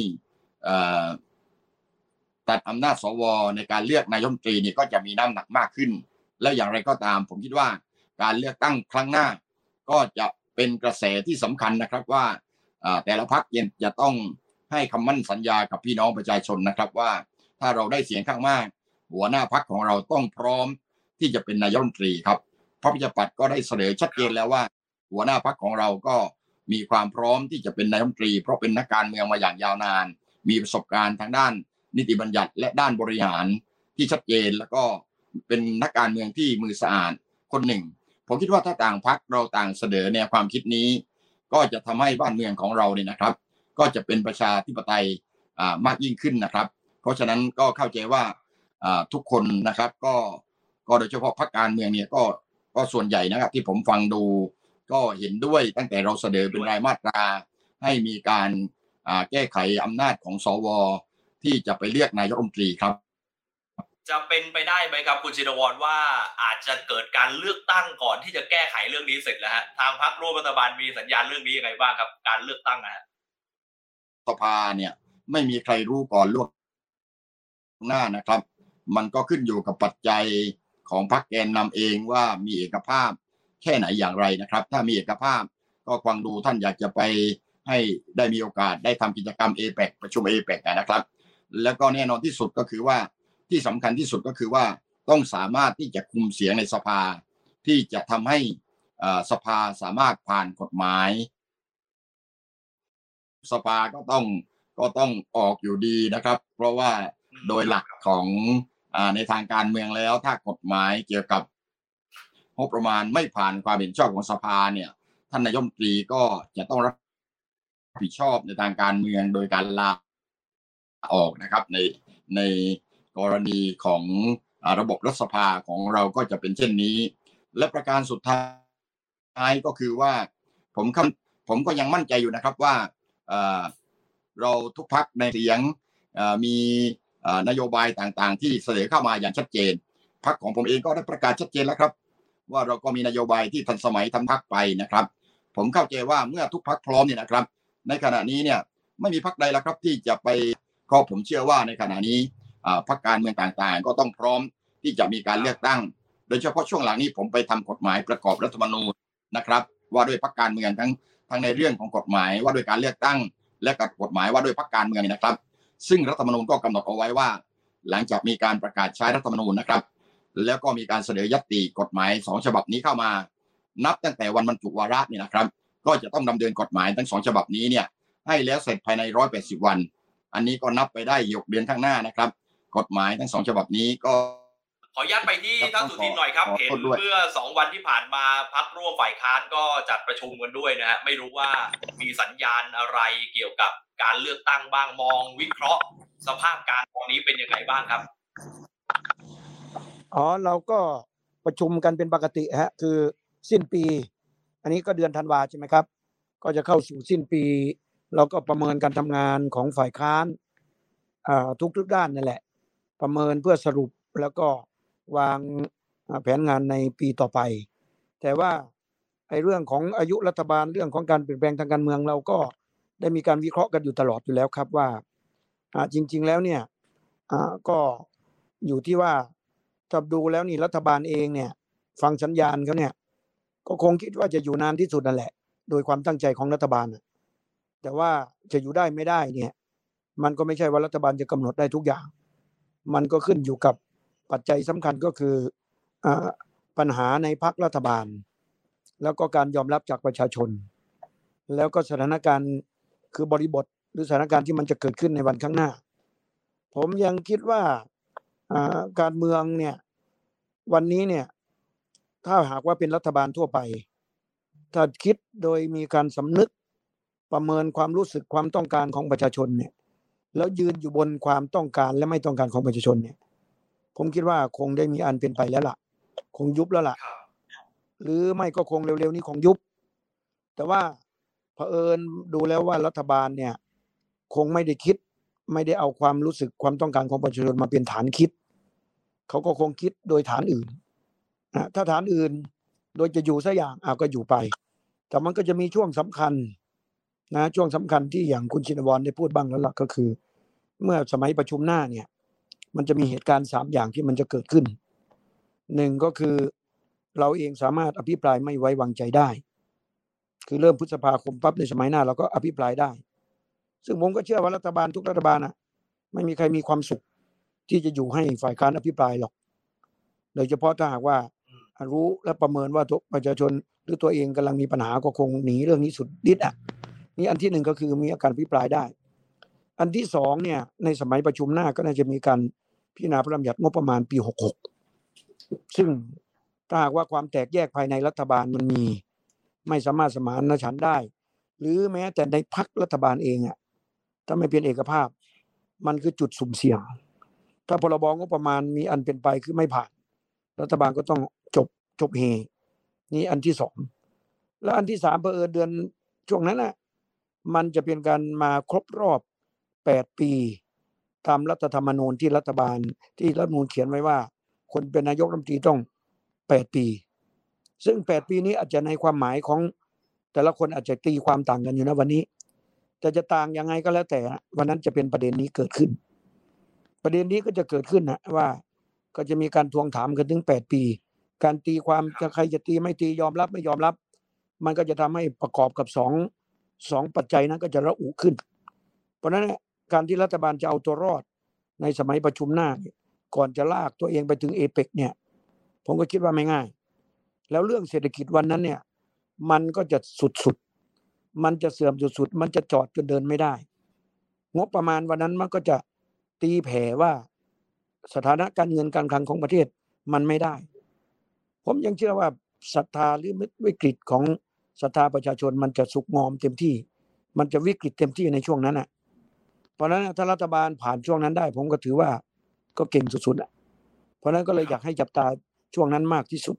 ตัดอำนาจสวในการเลือกนายกรัฐมนตรีนี่ก็จะมีน้ำหนักมากขึ้น แล้วอย่างไรก็ตาม ผมคิดว่าการเลือกตั้งครั้งหน้า ก็จะเป็นกระแสที่สำคัญนะครับว่าอ่าแต่ละพรรคยังจะต้องให้คำมั่นสัญญากับพี่น้องประชาชนนะครับว่า ถ้าเราได้เสียงข้างมาก หัวหน้าพรรคของเราต้องพร้อมที่จะเป็นนายกรัฐมนตรีครับพระพิจปัตก็ได้เสนอชัดเจนแล้วว่า หัวหน้าพักของเราก็มีความพร้อมที่จะเป็นนายกรัฐมนตรี เพราะเป็นนักการเมืองมาอย่างยาวนาน มีประสบการณ์ทางด้าน นิติบัญญัติและด้านบริหารที่ชัดเจนแล้วก็เป็นนักการเมืองที่มือสะอาดคนหนึ่ง ผมคิดว่าถ้าต่างพักเราต่างเสนอแนวความคิดนี้ ก็จะทำให้บ้านเมืองของเราเนี่ยนะครับ ก็จะเป็นประชาธิปไตยมากยิ่งขึ้นนะครับ เพราะฉะนั้นก็เข้าใจว่าทุกคนนะครับ ก็ก็โดยเฉพาะพรรคการเมืองเนี่ยก็ก็ส่วนใหญ่นะครับ ที่ผมฟังดู ก็เห็นด้วยตั้งแต่เราเสนอเป็นรายมาตรา ให้มีการแก้ไขอำนาจของสวที่จะไปเลือกนายกรัฐมนตรีครับ จะเป็นไปได้ไหมครับคุณชินวรว่าอาจจะเกิดการเลือกตั้งก่อนที่จะแก้ไขเรื่องนี้เสร็จแล้วฮะทางพรรคร่วมรัฐบาลมีสัญญาณเรื่องนี้ยังไงบ้างครับ การเลือกตั้งนะฮะสภาเนี่ย ไม่มีใครรู้ก่อนล่วง หน้านะครับ มันก็ขึ้นอยู่กับปัจจัยของพรรคแกนนำเองว่ามีเอกภาพแค่ไหนอย่างไรนะครับ ถ้ามีเอกภาพก็ฟังดูท่านอยากจะไปให้ได้มีโอกาสได้ทำกิจกรรมเอเปประชุมเอเปกนะครับ แล้วก็แน่นอนที่สุดก็คือว่าที่สำคัญที่สุดก็คือว่าต้องสามารถที่จะคุมเสียงในสภา ที่จะทำให้สภาสามารถผ่านกฎหมาย สภาก็ต้องก็ต้องออกอยู่ดีนะครับ เพราะว่า โดยหลักของในทางการเมืองแล้ว ถ้ากฎหมายเกี่ยวกับงบประมาณไม่ผ่านความเห็นชอบของสภาเนี่ย ท่านนายมตรีก็จะต้องรับผิดชอบในทางการเมืองโดยการลาออกนะครับ ในในกรณีของระบบรัฐสภาของเราก็จะเป็นเช่นนี้ และประการสุดท้ายก็คือว่าผมผมก็ยังมั่นใจอยู่นะครับว่าเราทุกพักในเสียงมี นโยบายต่างๆ ที่เสนอเข้ามาอย่างชัดเจนพักของผมเองก็ได้ประกาศชัดเจนแล้วครับ ว่าเราก็มีนโยบายที่ทันสมัยทำพักไปนะครับ ผมเข้าใจว่าเมื่อทุกพักพร้อมเนี่ยนะครับ ในขณะนี้เนี่ยไม่มีพักใดแล้วครับที่จะไปก็ผมเชื่อว่าในขณะนี้พรรคการเมืองต่างๆ ก็ต้องพร้อมที่จะมีการเลือกตั้ง โดยเฉพาะช่วงหลังนี้ผมไปทำกฎหมายประกอบรัฐธรรมนูญนะครับ ว่าด้วยพรรคการเมืองทั้งทั้งในเรื่องของกฎหมายว่าด้วยการเลือกตั้ง และกับกฎหมายว่าด้วยพรรคการเมืองนะครับ ซึ่งรัฐธรรมนูญก็กำหนดเอาไว้ว่า หลังจากมีการประกาศใช้รัฐธรรมนูญนะครับ แล้วก็มีการเสนอยติกฎหมายสองฉบับนี้เข้ามา นับตั้งแต่วันบรรจุวาระนี่นะครับ ก็จะต้องดำเนินกฎหมายทั้งสองฉบับนี้เนี่ยให้แล้วเสร็จภายในร้อยแปดสิบวัน อันนี้ก็นับไปได้หกเดือนข้างหน้านะครับ กฎหมายทั้งสองฉบับนี้ก็ ขออนุญาตไปที่ท่านสุทินหน่อยครับ เห็นเมื่อสองวันที่ผ่านมาพักร่วมฝ่ายค้านก็จัดประชุมกันด้วยนะฮะไม่รู้ว่ามีสัญญาณอะไรเกี่ยวกับการเลือกตั้งบ้างมองวิเคราะห์ สภาพการตอนนี้เป็นยังไงบ้างครับอ๋อเราก็ประชุมกันเป็นปกติฮะคือสิ้นปี อันนี้ก็เดือนธันวาใช่ไหมครับ ก็จะเข้าสู่สิ้นปี เราก็ประเมินการทำงานของฝ่ายค้านทุกทุกด้านนั่นแหละ ประเมินเพื่อสรุปแล้วก็ วางแผนงานในปีต่อไป แต่ว่าไอ้เรื่องของอายุรัฐบาลเรื่องของการเปลี่ยนแปลงทางการเมืองเราก็ได้มีการวิเคราะห์กันอยู่ตลอดอยู่แล้วครับว่าจริง ๆแล้วเนี่ยก็อยู่ที่ว่าถ้าดูแล้วนี่รัฐบาลเองเนี่ยฟังสัญญาณเขาเนี่ยก็คงคิดว่าจะอยู่นานที่สุดนั่นแหละ โดยความตั้งใจของรัฐบาลแต่ว่าจะอยู่ได้ไม่ได้เนี่ยมันก็ไม่ใช่ว่ารัฐบาลจะกำหนดได้ทุกอย่าง มันก็ขึ้นอยู่กับ ปัจจัยสำคัญก็คืออปัญหาในพักรัฐบาล แล้วก็การยอมรับจากประชาชน แล้วก็สถานการณ์คือบริบทหรือสถานการณ์ที่มันจะเกิดขึ้นในวันข้างหน้า ผมยังคิดว่าการเมืองเนี่ยวันนี้เนี่ยถ้าหากว่าเป็นรัฐบาลทั่วไป ถ้าคิดโดยมีการสำนึกประเมินความรู้สึกความต้องการของประชาชนเนี่ยแล้วยืนอยู่บนความต้องการและไม่ต้องการของประชาชนเนี่ย ผมคิดว่าคงได้มีอันเป็นไปแล้วล่ะ คงยุบแล้วล่ะ หรือไม่ก็คงเร็วๆนี้คงยุบ แต่ว่าเผอิญดูแล้วว่ารัฐบาลเนี่ย คงไม่ได้คิด ไม่ได้เอาความรู้สึกความต้องการของประชาชนมาเป็นฐานคิด เขาก็คงคิดโดยฐานอื่นนะถ้าฐานอื่นโดยจะอยู่สักอย่างอาก็อยู่ไป แต่มันก็จะมีช่วงสำคัญนะช่วงสำคัญที่อย่างคุณชินวรได้พูดบ้างแล้วล่ะก็คือ เมื่อสมัยประชุมหน้าเนี่ย มันจะมีเหตุการณ์สามอย่างที่มันจะเกิดขึ้นหนึ่งก็คือเราเองสามารถอภิปรายไม่ไว้วางใจได้ คือเริ่มพฤษภาคมปั๊บในสมัยหน้าเราก็อภิปรายได้ ซึ่งผมก็เชื่อว่ารัฐบาลทุกรัฐบาลนะไม่มีใครมีความสุขที่จะอยู่ให้ฝ่ายค้านอภิปรายหรอก โดยเฉพาะถ้าหากว่ารู้และประเมินว่าประชาชนหรือตัวเองกำลังมีปัญหาก็คงหนีเรื่องนี้สุดดิดอะนี่อันที่หนึ่งก็คือมีอาการพิปรายได้ อันที่สองเนี่ยในสมัยประชุมหน้าก็น่าจะมีการ พิจารณาพระราชบัญญัติงบประมาณปีหกหกซึ่งถ้าหากว่าความแตกแยกภายในรัฐบาลมันมี ไม่สามารถสมานฉันได้ หรือแม้แต่ในพักรัฐบาลเองอะถ้าไม่เป็นเอกภาพ มันคือจุดสุ่มเสี่ยง ถ้าพรบงบประมาณมีอันเป็นไปคือไม่ผ่าน รัฐบาลก็ต้องจบจบเฮนี่อันที่สองแล้วอันที่สามเผอิญเดือนช่วงนั้นน่ะมันจะเป็นการมาครบรอบแปดปี ตามรัฐธรรมนูญที่รัฐบาลที่รัฐมนูญเขียนไว้ว่า คนเป็นนายกรัฐมนตรีต้องแปดปี ซึ่งแปดปีนี้อาจจะในความหมายของแต่ละคนอาจจะตีความต่างกันอยู่นะวันนี้ แต่จะต่างยังไงก็แล้วแต่วันนั้นจะเป็นประเด็นนี้เกิดขึ้น ประเด็นนี้ก็จะเกิดขึ้นนะว่าก็จะมีการทวงถามกันถึงแปดปี การตีความจะใครจะตีไม่ตียอมรับไม่ยอมรับ มันก็จะทำให้ประกอบกับสองสองปัจจัยนั้นก็จะระอุขึ้น เพราะนั้น การที่รัฐบาลจะเอาตัวรอดในสมัยประชุมหน้า ก่อนจะลากตัวเองไปถึงเอเปกเนี่ย ผมก็คิดว่าไม่ง่าย แล้วเรื่องเศรษฐกิจวันนั้นเนี่ย มันก็จะสุดๆ มันจะเสื่อมสุดๆ มันจะจอดจนเดินไม่ได้ งบประมาณวันนั้นมันก็จะตีแผ่ว่าสถานะการเงินการคลังของประเทศมันไม่ได้ ผมยังเชื่อว่าศรัทธาหรือวิกฤตของศรัทธาประชาชนมันจะสุกงอมเต็มที่ มันจะวิกฤตเต็มที่ในช่วงนั้นอะ เพราะฉะนั้นถ้ารัฐบาลผ่านช่วงนั้นได้ ผมก็ถือว่าก็เก่งสุดๆอะเพราะฉะนั้นก็เลยอยากให้จับตาช่วงนั้นมากที่สุด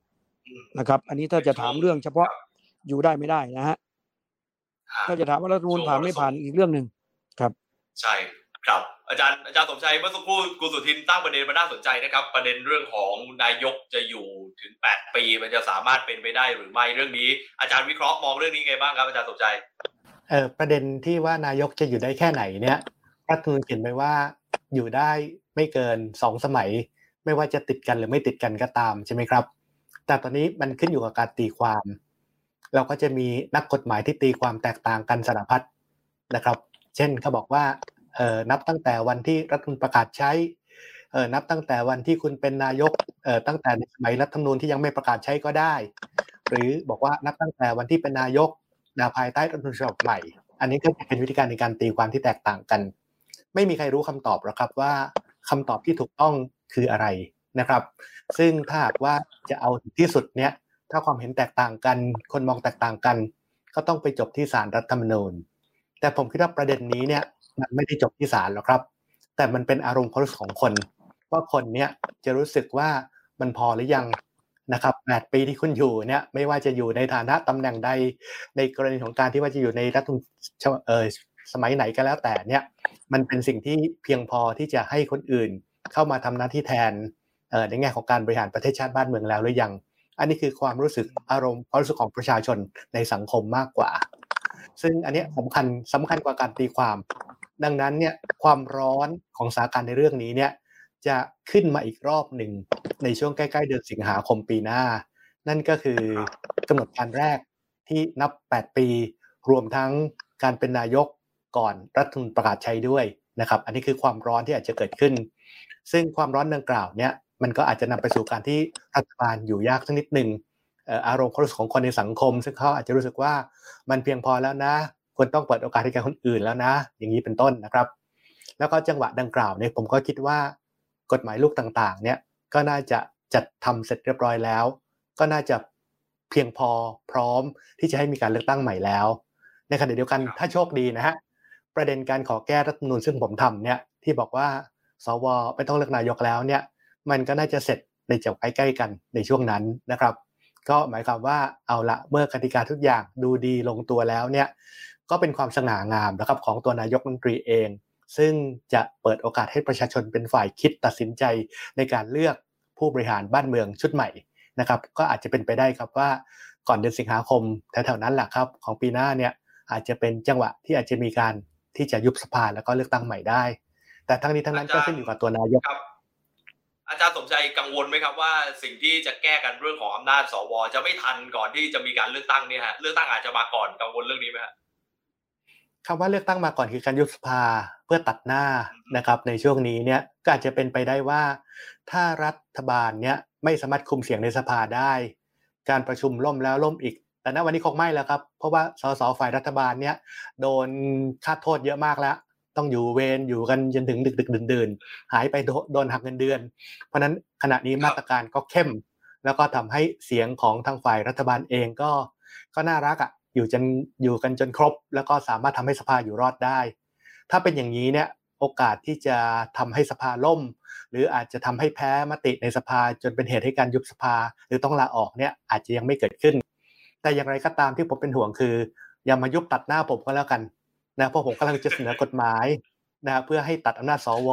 นะครับ อันนี้ถ้าจะถามเรื่องเฉพาะอยู่ได้ไม่ได้นะฮะถ้าจะถามว่ารัฐมนูลผ่านไม่ผ่านอีกเรื่องหนึ่งครับ ใช่ครับอาจารย์อาจารย์สมชัยเมื่อสักครู่คุณสุทินตั้งประเด็นมาน่าสนใจนะครับ ประเด็นเรื่องของนายกจะอยู่ถึงแปดปี มันจะสามารถเป็นไปได้หรือไม่เรื่องนี้ อาจารย์วิเคราะห์มองเรื่องนี้ไงบ้างครับอาจารย์สมชัยเออประเด็นที่ว่านายกจะอยู่ได้แค่ไหนเนี่ย รัฐธรรมนูญเขียนไว้ว่าอยู่ได้ไม่เกินสองสมัย ไม่ว่าจะติดกันหรือไม่ติดกันก็ตามใช่ไหมครับ แต่ตอนนี้มันขึ้นอยู่กับการตีความ เราก็จะมีนักกฎหมายที่ตีความแตกต่างกันสารพัดนะครับ เช่นเขาบอกว่าเออนับตั้งแต่วันที่รัฐมนูญประกาศใช้เออนับตั้งแต่วันที่คุณเป็นนายกเออตั้งแต่ในสมัยรัฐธรรมนูญที่ยังไม่ประกาศใช้ก็ได้ หรือบอกว่านับตั้งแต่วันที่เป็นนายกนาภายใต้รัฐธรรมนูญฉบับใหม่ อันนี้ก็เป็นวิธีการในการตีความที่แตกต่างกัน ไม่มีใครรู้คำตอบหรอกครับว่าคำตอบที่ถูกต้องคืออะไรนะครับ ซึ่งถ้าหากว่าจะเอาที่สุดเนี้ยถ้าความเห็นแตกต่างกัน คนมองแตกต่างกัน ก็ต้องไปจบที่ศาลรัฐธรรมนูญ แต่ผมคิดว่าประเด็นนี้เนี่ยมันไม่ได้จบที่ศาลหรอกครับ แต่มันเป็นอารมณ์ความรู้สึกของคนว่าคนเนี้ยจะรู้สึกว่ามันพอหรือยังนะครับแปดปีที่คุณอยู่เนี่ยไม่ว่าจะอยู่ในฐานะตำแหน่งใดในกรณีของการที่ว่าจะอยู่ในรัฐเออ สมัยไหนก็แล้วแต่เนี่ยมันเป็นสิ่งที่เพียงพอที่จะให้คนอื่นเข้ามาทำหน้าที่แทนในแง่ของการบริหารประเทศชาติบ้านเมืองแล้วหรือยัง อันนี้คือความรู้สึกอารมณ์ความรู้สึกของประชาชนในสังคมมากกว่า ซึ่งอันนี้สำคัญสำคัญกว่าการตีความ ดังนั้นเนี่ยความร้อนของสาการในเรื่องนี้เนี่ยจะขึ้นมาอีกรอบหนึ่งในช่วงใกล้ๆเดือนสิงหาคมปีหน้า นั่นก็คือกำหนดการแรกที่นับ 8 ปี รวมทั้งการเป็นนายก ก่อนรัฐธรรมนูญประกาศใช้ด้วยนะครับ อันนี้คือความร้อนที่อาจจะเกิดขึ้น ซึ่งความร้อนดังกล่าวเนี่ยมันก็อาจจะนำไปสู่การที่รัฐบาลอยู่ยากสักนิดหนึ่งอารมณ์ความรู้สึกของคนในสังคม ซึ่งเขาอาจจะรู้สึกว่ามันเพียงพอแล้วนะควรต้องเปิดโอกาสให้แก่คนอื่นแล้วนะ อย่างนี้เป็นต้นนะครับ แล้วก็จังหวะดังกล่าวเนี่ยผมก็คิดว่ากฎหมายลูกต่างๆ เนี่ยก็น่าจะจัดทำเสร็จเรียบร้อยแล้ว ก็น่าจะเพียงพอพร้อมที่จะให้มีการเลือกตั้งใหม่แล้ว ในขณะเดียวกันถ้าโชคดีนะฮะ ประเด็นการขอแก้รัฐมนูญซึ่งผมทำเนี่ยที่บอกว่าสวไม่ต้องเลือกนายกแล้วเนี่ยมันก็น่าจะเสร็จในจังหวะใกล้ๆกันในช่วงนั้นนะครับ ก็หมายความว่าเอาละเมื่อกติกาทุกอย่างดูดีลงตัวแล้วเนี่ยก็เป็นความสง่างามนะครับของตัวนายกรัฐมนตรีเอง ซึ่งจะเปิดโอกาสให้ประชาชนเป็นฝ่ายคิดตัดสินใจในการเลือกผู้บริหารบ้านเมืองชุดใหม่นะครับ ก็อาจจะเป็นไปได้ครับว่าก่อนเดือนสิงหาคมแถวๆนั้นแหละครับของปีหน้าเนี่ยอาจจะเป็นจังหวะที่อาจจะมีการ ที่จะยุบสภาแล้วก็เลือกตั้งใหม่ได้ แต่ทั้งนี้ทั้งนั้นก็ขึ้นอยู่กับตัวนายกครับอาจารย์สมชัยกังวลไหมครับว่าสิ่งที่จะแก้กันเรื่องของอำนาจสวจะไม่ทันก่อนที่จะมีการเลือกตั้งเนี่ยฮะเลือกตั้งอาจจะมาก่อนกังวลเรื่องนี้ไหมฮะคำว่าเลือกตั้งมาก่อนคือการยุบสภาเพื่อตัดหน้านะครับ ในช่วงนี้เนี่ยก็อาจจะเป็นไปได้ว่า ถ้ารัฐบาลเนี่ยไม่สามารถคุมเสียงในสภาได้ การประชุมล่มแล้วล่มอีก แต่ณวันนี้คงไม่แล้วครับ เพราะว่าสสฝ่ายรัฐบาลเนี้ยโดนค่าโทษเยอะมากแล้ว ต้องอยู่เวรอยู่กันจนถึงดึกดึกดื่นดื่นหายไปโดนหักเงินเดือน เพราะนั้นขณะนี้มาตรการก็เข้ม แล้วก็ทำให้เสียงของทางฝ่ายรัฐบาลเองก็ ก็น่ารักอะอยู่จนอยู่กันจนครบ แล้วก็สามารถทำให้สภาอยู่รอดได้ ถ้าเป็นอย่างนี้เนี่ยโอกาสที่จะทำให้สภาล่ม หรืออาจจะทำให้แพ้มติในสภาจนเป็นเหตุให้การยุบสภา หรือต้องลาออกเนี่ยอาจจะยังไม่เกิดขึ้น แต่อย่างไรก็ตามที่ผมเป็นห่วงคือ อย่ามายุบตัดหน้าผมก็แล้วกันนะเพราะผมกำลังจะเสนอกฎหมายนะเพื่อให้ตัดอำนาจสว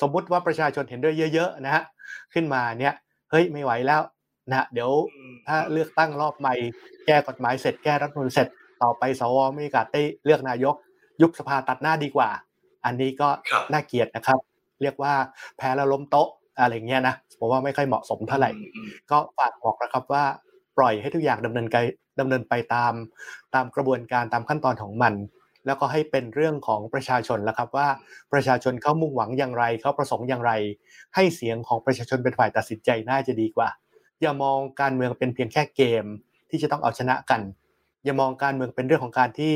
สมมุติว่าประชาชนเห็นด้วยเยอะๆนะฮะขึ้นมาเนี่ยเฮ้ยไม่ไหวแล้วนะเดี๋ยวถ้าเลือกตั้งรอบใหม่แก้กฎหมายเสร็จแก้รัฐมนูลเสร็จต่อไปสวไม่มีโอกาสได้เลือกนายก ยุบสภาตัดหน้าดีกว่า อันนี้ก็น่าเกียดนะครับ เรียกว่าแพ้แล้วล้มโต๊ะอะไรเงี้ยนะผมว่าไม่ค่อยเหมาะสมเท่าไหร่ ก็ฝากบอกนะครับว่า ปล่อยให้ทุกอย่างดำเนินไปดำเนินไปตามตามกระบวนการตามขั้นตอนของมัน แล้วก็ให้เป็นเรื่องของประชาชนแล้วครับว่าประชาชนเขามุ่งหวังอย่างไรเขาประสงค์อย่างไร ให้เสียงของประชาชนเป็นฝ่ายตัดสินใจน่าจะดีกว่า อย่ามองการเมืองเป็นเพียงแค่เกม ที่จะต้องเอาชนะกัน อย่ามองการเมืองเป็นเรื่องของการที่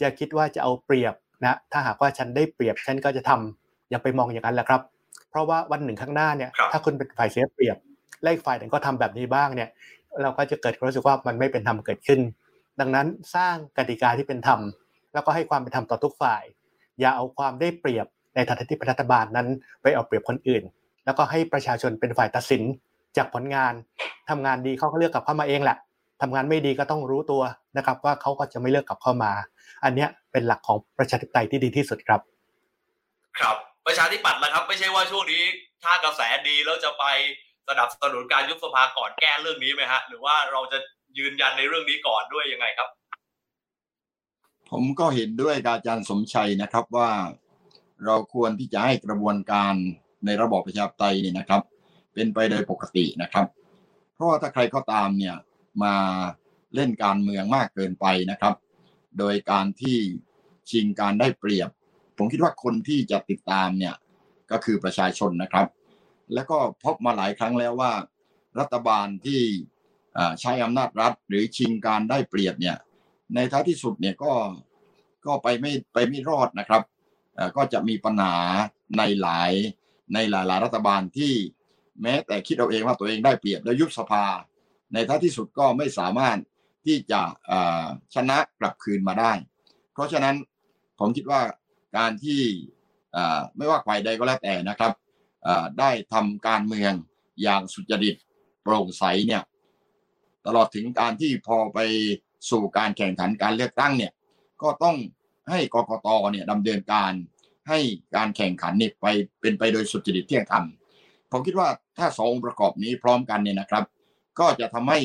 จะคิดว่าจะเอาเปรียบนะถ้าหากว่าฉันได้เปรียบฉันก็จะทำอย่าไปมองอย่างนั้นแหละครับ เพราะว่าวันหนึ่งข้างหน้าเนี่ยถ้าคุณเป็นฝ่ายเสียเปรียบและอีกฝ่ายหนึ่งก็ทำแบบนี้บ้างเนี่ย เราก็จะเกิดความรู้สึกว่ามันไม่เป็นธรรมเกิดขึ้น ดังนั้นสร้างกติกาที่เป็นธรรมแล้วก็ให้ความเป็นธรรมต่อทุกฝ่าย อย่าเอาความได้เปรียบในฐานะที่รัฐบาลนั้นไปเอาเปรียบคนอื่น แล้วก็ให้ประชาชนเป็นฝ่ายตัดสินจากผลงานทำงานดีเขาก็เลือกกลับเข้ามาเองแหละทำงานไม่ดีก็ต้องรู้ตัวนะครับ ว่าเขาก็จะไม่เลือกกลับเข้ามา อันนี้เป็นหลักของประชาธิปไตยที่ดีที่สุดครับ ครับประชาธิปัตย์นะครับ ไม่ใช่ว่าช่วงนี้ถ้ากระแสดีแล้วจะไป สนับสนุนการยุบสภาก่อนแก้เรื่องนี้ไหมฮะ หรือว่าเราจะยืนยันในเรื่องนี้ก่อนด้วยยังไงครับ ผมก็เห็นด้วยกับอาจารย์สมชัยนะครับว่าเราควรที่จะให้กระบวนการในระบอบประชาธิปไตยเนี่ยนะครับ เป็นไปโดยปกตินะครับ เพราะว่าถ้าใครก็ตามเนี่ยมาเล่นการเมืองมากเกินไปนะครับ โดยการที่ชิงการได้เปรียบ ผมคิดว่าคนที่จะติดตามเนี่ยก็คือประชาชนนะครับ แล้วก็พบมาหลายครั้งแล้วว่า รัฐบาลที่ใช้อำนาจรัฐ หรือชิงการได้เปรียบเนี่ย ในท้ายที่สุดเนี่ยก็ก็ไปไม่ไปไม่รอดนะครับก็จะมีปัญหาในหลายในหลายๆรัฐบาลที่แม้แต่คิดเอาเองว่าตัวเองได้เปรียบแล้วยุบสภา ในท้ายที่สุดก็ไม่สามารถที่จะชนะกลับคืนมาได้ เพราะฉะนั้นผมคิดว่าการที่ไม่ว่าฝ่ายใดก็แล้วแต่นะครับ ได้ทำการเมืองอย่างสุจริตโปร่งใสเนี่ยตลอดถึงการที่พอไปสู่การแข่งขันการเลือกตั้งเนี่ยก็ต้องให้กกตเนี่ยดำเนินการให้การแข่งขันนี่ไปเป็นไปโดยสุจริตเที่ยงธรรมผมคิดว่าถ้าสองประกอบนี้พร้อมกันเนี่ยนะครับ ก็จะทำให้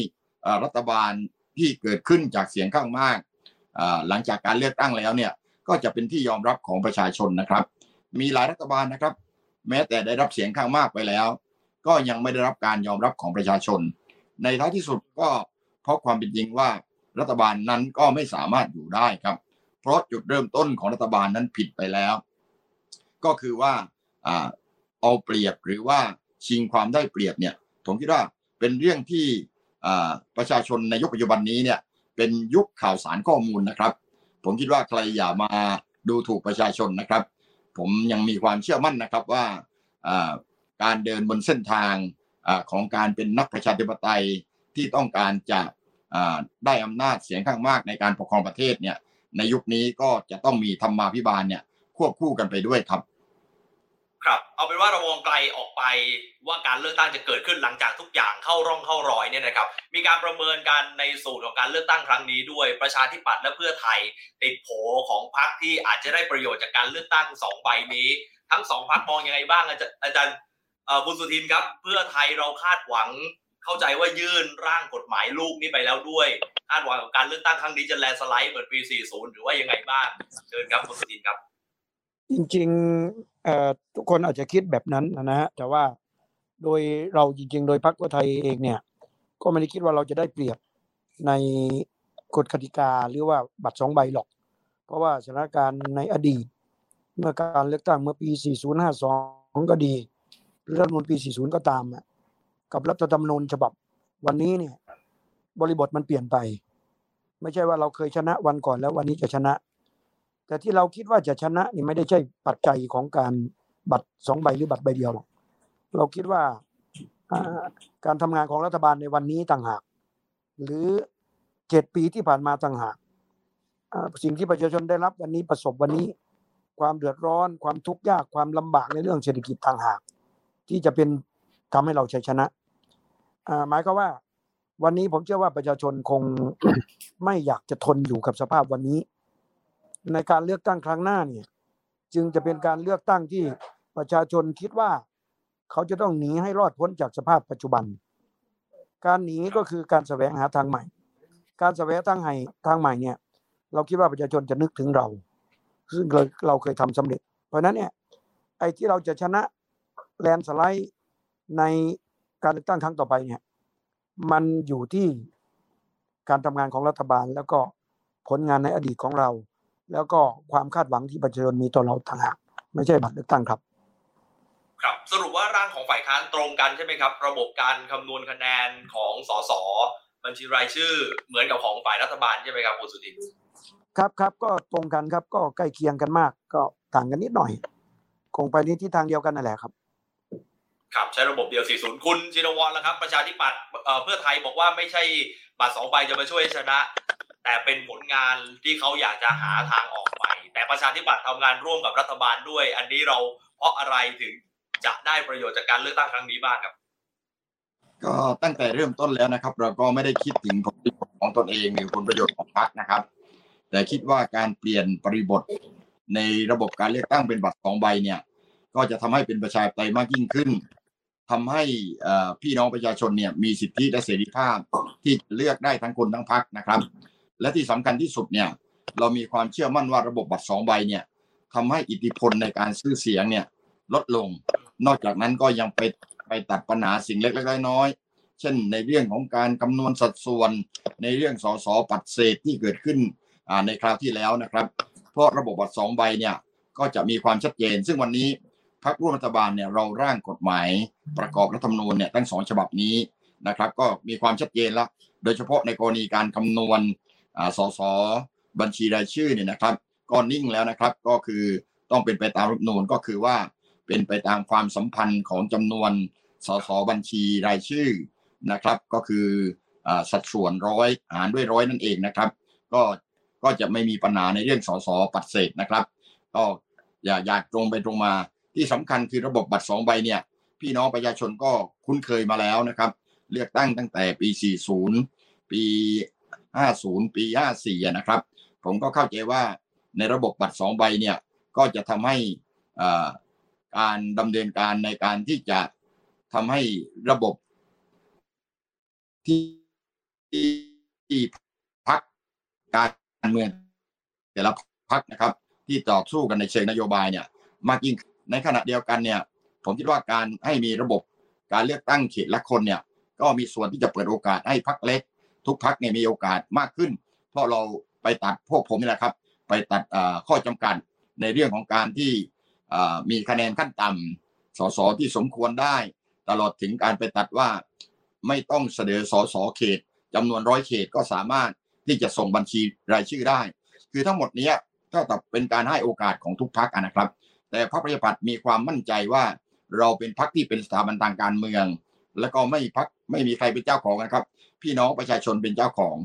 รัฐบาลที่เกิดขึ้นจากเสียงข้างมากหลังจากการเลือกตั้งแล้วเนี่ยก็จะเป็นที่ยอมรับของประชาชนนะครับ มีหลายรัฐบาลนะครับ แม้แต่ได้รับเสียงข้างมากไปแล้ว ก็ยังไม่ได้รับการยอมรับของประชาชน ในท้ายที่สุดก็เพราะความเป็นจริงว่ารัฐบาลนั้นก็ไม่สามารถอยู่ได้ครับ เพราะจุดเริ่มต้นของรัฐบาลนั้นผิดไปแล้ว ก็คือว่าเอาเปรียบหรือว่าชิงความได้เปรียบเนี่ยผมคิดว่าเป็นเรื่องที่ประชาชนในยุคปัจจุบันนี้เนี่ยเป็นยุคข่าวสารข้อมูลนะครับ ผมคิดว่าใครอย่ามาดูถูกประชาชนนะครับ ผมยังมีความเชื่อมั่นนะครับว่าการเดินบนเส้นทางของการเป็นนักประชาธิปไตยที่ต้องการจะได้อำนาจเสียงข้างมากในการปกครองประเทศเนี่ยในยุคนี้ก็จะต้องมีธรรมาภิบาลเนี่ยควบคู่กันไปด้วยครับ ครับเอาเป็นว่าเรามองไกลออกไปว่าการเลือกตั้งจะเกิดขึ้นหลังจากทุกอย่างเข้าร่องเข้ารอยเนี่ยนะครับ มีการประเมินกันในสูตรของการเลือกตั้งครั้งนี้ด้วยประชาธิปัตย์และเพื่อไทยติดโผของพรรคที่อาจจะได้ประโยชน์จากการเลือกตั้งสองใบนี้ ทั้งสองพรรคมองยังไงบ้างอาจารย์บุญสุทินครับ เพื่อไทยเราคาดหวังเข้าใจว่ายื่นร่างกฎหมายลูกนี้ไปแล้วด้วยคาดหวังกับการเลือกตั้งครั้งนี้จะแลนสไลด์เหมือนปี 40 หรือว่ายังไงบ้างเชิญครับคุณสุทินครับ จริงๆทุกคนอาจจะคิดแบบนั้นนะฮะแต่ว่าโดยเราจริง ๆ โดยพรรคเพื่อไทยเองเนี่ย ก็ไม่ได้คิดว่าเราจะได้เปรียบในกฎกติกาหรือว่าบัตรสองใบหรอก เพราะว่าสถานการณ์ในอดีต เมื่อการเลือกตั้งเมื่อปี 4052 ก็ดีรัฐมนตรี40 ก็ตาม กับรัฐธรรมนูญฉบับวันนี้เนี่ย บริบทมันเปลี่ยนไป ไม่ใช่ว่าเราเคยชนะวันก่อนแล้ววันนี้จะชนะ แต่ที่เราคิดว่าจะชนะนี่ไม่ได้ใช่ปัจจัยของการบัตรสองใบหรือบัตรใบเดียวหรอกเราคิดว่าการทำงานของรัฐบาลในวันนี้ต่างหาก หรือเจ็ดปีที่ผ่านมาต่างหากสิ่งที่ประชาชนได้รับวันนี้ประสบวันนี้ ความเดือดร้อน ความทุกข์ยากความลำบากในเรื่องเศรษฐกิจต่างหาก ที่จะเป็นทำให้เราชัยชนะหมายก็ว่า วันนี้ผมเชื่อว่าประชาชนคงไม่อยากจะทนอยู่กับสภาพวันนี้ ในการเลือกตั้งครั้งหน้าเนี่ยจึงจะเป็นการเลือกตั้งที่ประชาชนคิดว่า เขาจะต้องหนีให้รอดพ้นจากสภาพปัจจุบัน การหนีก็คือการแสวงหาทางใหม่ การแสวงทางใหม่ทางใหม่เนี่ย เราคิดว่าประชาชนจะนึกถึงเรา ซึ่งเราเราเคยทำสำเร็จ เพราะนั้นเนี่ยไอ้ที่เราจะชนะแลนสไลด์ในการเลือกตั้งครั้งต่อไปเนี่ยมันอยู่ที่การทำงานของรัฐบาลแล้วก็ผลงานในอดีตของเรา แล้วก็ความคาดหวังที่ประชาชนมีต่อเราต่างหากไม่ใช่บัตรเลือกตั้งครับ ครับ สรุปว่าร่างของฝ่ายค้านตรงกันใช่ไหมครับ ระบบการคำนวณคะแนนของสสบัญชีรายชื่อ เหมือนกับของฝ่ายรัฐบาลใช่ไหมครับคุณสุทินครับครับก็ตรงกันครับก็ใกล้เคียงกันมาก ก็ต่างกันนิดหน่อย คงไปในที่ทางเดียวกันนั่นแหละครับครับใช้ระบบเดียว 40 คุณชินวรแล้วครับ ประชาธิปัตย์เพื่อไทยบอกว่าไม่ใช่ บัตรสองใบจะมาช่วยชนะ แต่เป็นผลงานที่เขาอยากจะหาทางออกไปแต่ประชาธิปัตย์ทำงานร่วมกับรัฐบาลด้วย อันนี้เราเพราะอะไรถึงจะได้ประโยชน์จากการเลือกตั้งครั้งนี้บ้างครับ ก็ตั้งแต่เริ่มต้นแล้วนะครับ เราก็ไม่ได้คิดถึงผลประโยชน์ของตนเองหรือผลประโยชน์ของพรรคนะครับ แต่คิดว่าการเปลี่ยนปริบทในระบบการเลือกตั้งเป็นบัตรสองใบเนี่ย ก็จะทำให้เป็นประชาธิปไตยมากยิ่งขึ้น ทำให้พี่น้องประชาชนเนี่ยมีสิทธิและเสรีภาพที่เลือกได้ทั้งคนทั้งพรรคนะครับ และที่สำคัญที่สุดเนี่ยเรามีความเชื่อมั่นว่าระบบบัตรสองใบเนี่ยทำให้อิทธิพลในการซื้อเสียงเนี่ยลดลง นอกจากนั้นก็ยังไปไปตัดปัญหาสิ่งเล็กๆน้อยๆเช่นในเรื่องของการคำนวณสัดส่วน ในเรื่องสสปัดเศษที่เกิดขึ้นในคราวที่แล้วนะครับ เพราะระบบบัตรสองใบเนี่ยก็จะมีความชัดเจน ซึ่งวันนี้ พรรคร่วมรัฐบาลเนี่ยเราร่างกฎหมายประกอบรัฐธรรมนูญเนี่ยตั้งสองฉบับนี้นะครับ ก็มีความชัดเจนแล้วโดยเฉพาะในกรณีการคำนวณสสบัญชีรายชื่อเนี่ยนะครับก็นิ่งแล้วนะครับก็คือต้องเป็นไปตามรัฐธรรมนูญก็คือว่าเป็นไปตามความสัมพันธ์ของจำนวนสสบัญชีรายชื่อนะครับ ก็คือสัดส่วนร้อยหารด้วยร้อยนั่นเองนะครับ ก็ก็จะไม่มีปัญหาในเรื่องสสปัดเศษนะครับ ก็อย่าอยากตรงไปตรงมา ที่สำคัญคือระบบบัตรสองใบเนี่ย พี่น้องประชาชนก็คุ้นเคยมาแล้วนะครับ เลือกตั้งตั้งแต่ปี 40 ปี 50 ปี 54 นะครับ ผมก็เข้าใจว่าในระบบบัตรสองใบเนี่ย ก็จะทำให้การดำเนินการในการที่จะทำให้ระบบที่ที่พักการเมืองแต่ละพักนะครับ ที่ต่อสู้กันในเชิงนโยบายเนี่ย มากยิ่ง ในขณะเดียวกันเนี่ยผมคิดว่าการให้มีระบบการเลือกตั้งเขตละคนเนี่ยก็มีส่วนที่จะเปิดโอกาสให้พักเล็ก ทุกพักเนี่ยมีโอกาสมากขึ้น เพราะเราไปตัดพวกผมนี่แหละครับ ไปตัดข้อจำกัดในเรื่องของการที่มีคะแนนขั้นต่ำสสที่สมควรได้ ตลอดถึงการไปตัดว่าไม่ต้องเสนอสสเขตจำนวนร้อยเขตก็สามารถที่จะส่งบัญชีรายชื่อได้ คือทั้งหมดนี้ก็ตับเป็นการให้โอกาสของทุกพักนะครับ แต่พรรคประชาธิปัตย์มีความมั่นใจว่า เราเป็นพักที่เป็นสถาบันทางการเมือง แล้วก็ไม่พักไม่มีใครเป็นเจ้าของนะครับ พี่น้องประชาชนเป็นเจ้าของ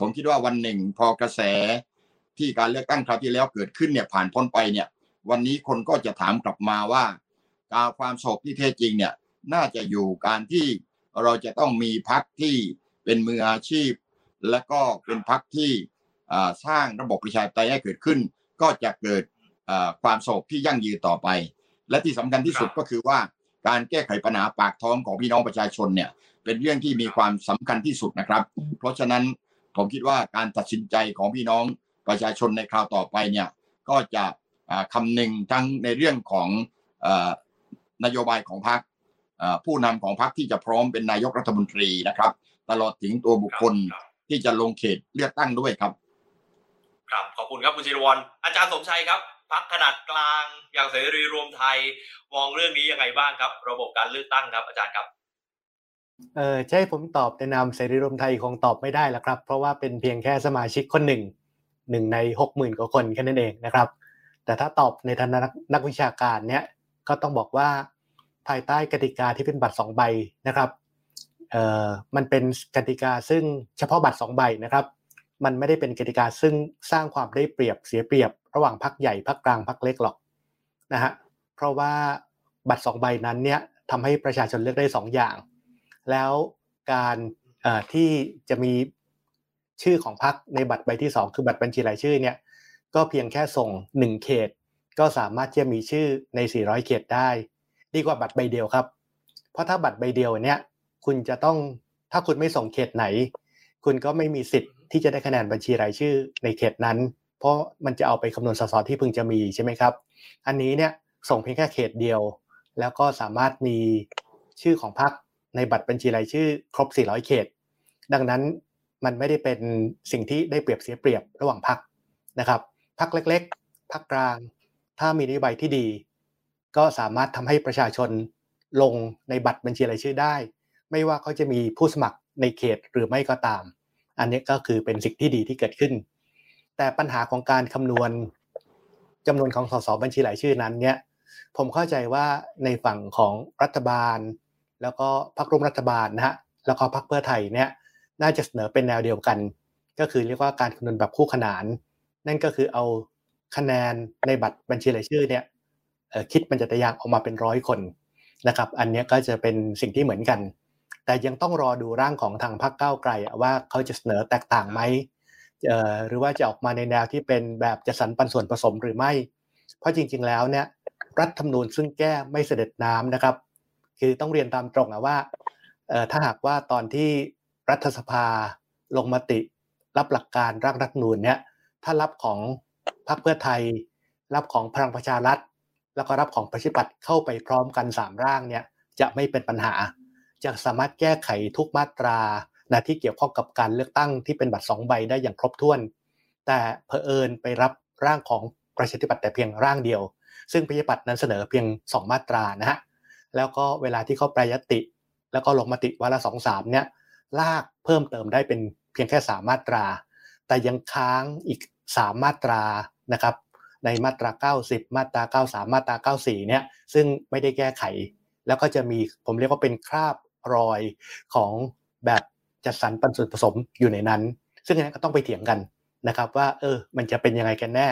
ผมคิดว่าวันหนึ่งพอกระแสที่การเลือกตั้งคราวที่แล้วเกิดขึ้นเนี่ยผ่านพ้นไปเนี่ย วันนี้คนก็จะถามกลับมาว่าการความสงบที่แท้จริงเนี่ยน่าจะอยู่การที่เราจะต้องมีพักที่เป็นมืออาชีพ และก็เป็นพักที่สร้างระบบประชาธิปไตยให้เกิดขึ้น ก็จะเกิด ความโศกที่ยั่งยืนต่อไป และที่สำคัญที่สุดก็คือว่าการแก้ไขปัญหาปากท้องของพี่น้องประชาชนเนี่ยเป็นเรื่องที่มีความสำคัญที่สุดนะครับ เพราะฉะนั้นผมคิดว่าการตัดสินใจของพี่น้องประชาชนในคราวต่อไปเนี่ยก็จะคำหนึ่งทั้งในเรื่องของนโยบายของพรรคผู้นำของพรรคที่จะพร้อมเป็นนายกรัฐมนตรีนะครับ ตลอดถึงตัวบุคคลที่จะลงเขตเลือกตั้งด้วยครับ ครับขอบคุณครับคุณชิรวรอาจารย์สมชัยครับ พรรคขนาดกลางอย่างเสรีรวมไทยมองเรื่องนี้ยังไงบ้างครับ ระบบการเลือกตั้งครับอาจารย์ครับเออใช่ผมตอบในนามเสรีรวมไทยคงตอบไม่ได้ล้วครับ เพราะว่าเป็นเพียงแค่สมาชิกคนหนึ่งหนึ่งในหกหมื่นกว่าคนแค่นั้นเองนะครับ แต่ถ้าตอบในฐานะนักวิชาการเนี้ยก็ต้องบอกว่าภายใต้กติกาที่เป็นบัตรสองใบนะครับเอ่อมันเป็นกติกาซึ่งเฉพาะบัตรสองใบนะครับ มันไม่ได้เป็นกติกาซึ่งสร้างความได้เปรียบเสียเปรียบ ระหว่างพรรคใหญ่พรรคกลางพรรคเล็กหรอกนะฮะเพราะว่าบัตรสองใบนั้นเนี่ยทำให้ประชาชนเลือกได้สองอย่าง แล้วการที่จะมีชื่อของพรรคในบัตรใบที่ 2 คือบัตรบัญชีรายชื่อเนี่ยก็เพียงแค่ส่ง 1 เขต ก็สามารถจะมีชื่อใน 400 เขตได้ ดีกว่าบัตรใบเดียวครับ เพราะถ้าบัตรใบเดียวเนี่ยคุณจะต้องถ้าคุณไม่ส่งเขตไหน คุณก็ไม่มีสิทธิ์ที่จะได้คะแนนบัญชีรายชื่อในเขตนั้น เพราะมันจะเอาไปคำนวณสสที่พึงจะมีใช่ไหมครับ อันนี้เนี่ยส่งเพียงแค่เขตเดียว แล้วก็สามารถมีชื่อของพรรคในบัตรบัญชีรายชื่อครบ 400 เขต ดังนั้นมันไม่ได้เป็นสิ่งที่ได้เปรียบเสียเปรียบระหว่างพรรคนะครับพรรคเล็ก ๆพรรคกลาง ถ้ามีนโยบายที่ดี ก็สามารถทำให้ประชาชนลงในบัตรบัญชีรายชื่อได้ ไม่ว่าเขาจะมีผู้สมัครในเขตหรือไม่ก็ตาม อันนี้ก็คือเป็นสิ่งที่ดีที่เกิดขึ้น แต่ปัญหาของการคำนวณจำนวนของสสบัญชีรายชื่อนั้นเนี่ยผมเข้าใจว่าในฝั่งของรัฐบาล แล้วก็พรรคร่วมรัฐบาลนะฮะแล้วก็พรรคเพื่อไทยเนี่ยน่าจะเสนอเป็นแนวเดียวกัน ก็คือเรียกว่าการคำนวณแบบคู่ขนาน นั่นก็คือเอาคะแนนในบัตรบัญชีรายชื่อเนี่ยคิดมันจะตะยางออกมาเป็นร้อยคนนะครับ อันนี้ก็จะเป็นสิ่งที่เหมือนกัน แต่ยังต้องรอดูร่างของทางพรรคก้าวไกลว่าเขาจะเสนอแตกต่างไหม หรือว่าจะออกมาในแนวที่เป็นแบบจะสรรปันส่วนผสมหรือไม่ เพราะจริง ๆ แล้วเนี่ยรัฐธรรมนูญซึ่งแก้ไม่เสด็จน้ำนะครับ คือต้องเรียนตามตรงนะว่าถ้าหากว่าตอนที่รัฐสภาลงมติ รับหลักการร่างรัฐธรรมนูนเนี่ยถ้ารับของพรรคเพื่อไทย รับของพลังประชารัฐ แล้วก็รับของประชาธิปัตย์เข้าไปพร้อมกัน3ร่างเนี่ยจะไม่เป็นปัญหาจะสามารถแก้ไขทุกมาตรา นะที่เกี่ยวข้องกับการเลือกตั้งที่เป็นบัตร 2 ใบได้อย่างครบถ้วน แต่เพอเอิญไปรับร่างของประชาธิปัตย์แต่เพียงร่างเดียว ซึ่งประชาธิปัตย์นั้นเสนอเพียง 2 มาตรานะฮะแล้วก็เวลาที่เขาแปรยติ แล้วก็ลงมติวาระสองสามเนี่ยลากเพิ่มเติมได้เป็นเพียงแค่สามมาตรา แต่ยังค้างอีกสามมาตรานะครับในมาตรา 90 มาตรา 93 มาตรา 94 เนี่ย ซึ่งไม่ได้แก้ไข แล้วก็จะมีผมเรียกว่าเป็นคราบรอยของแบบ จัดสรรปันส่วนผสมอยู่ในนั้น ซึ่งอันนี้ก็ต้องไปเถียงกันนะครับ ว่าเออมันจะเป็นยังไงกันแน่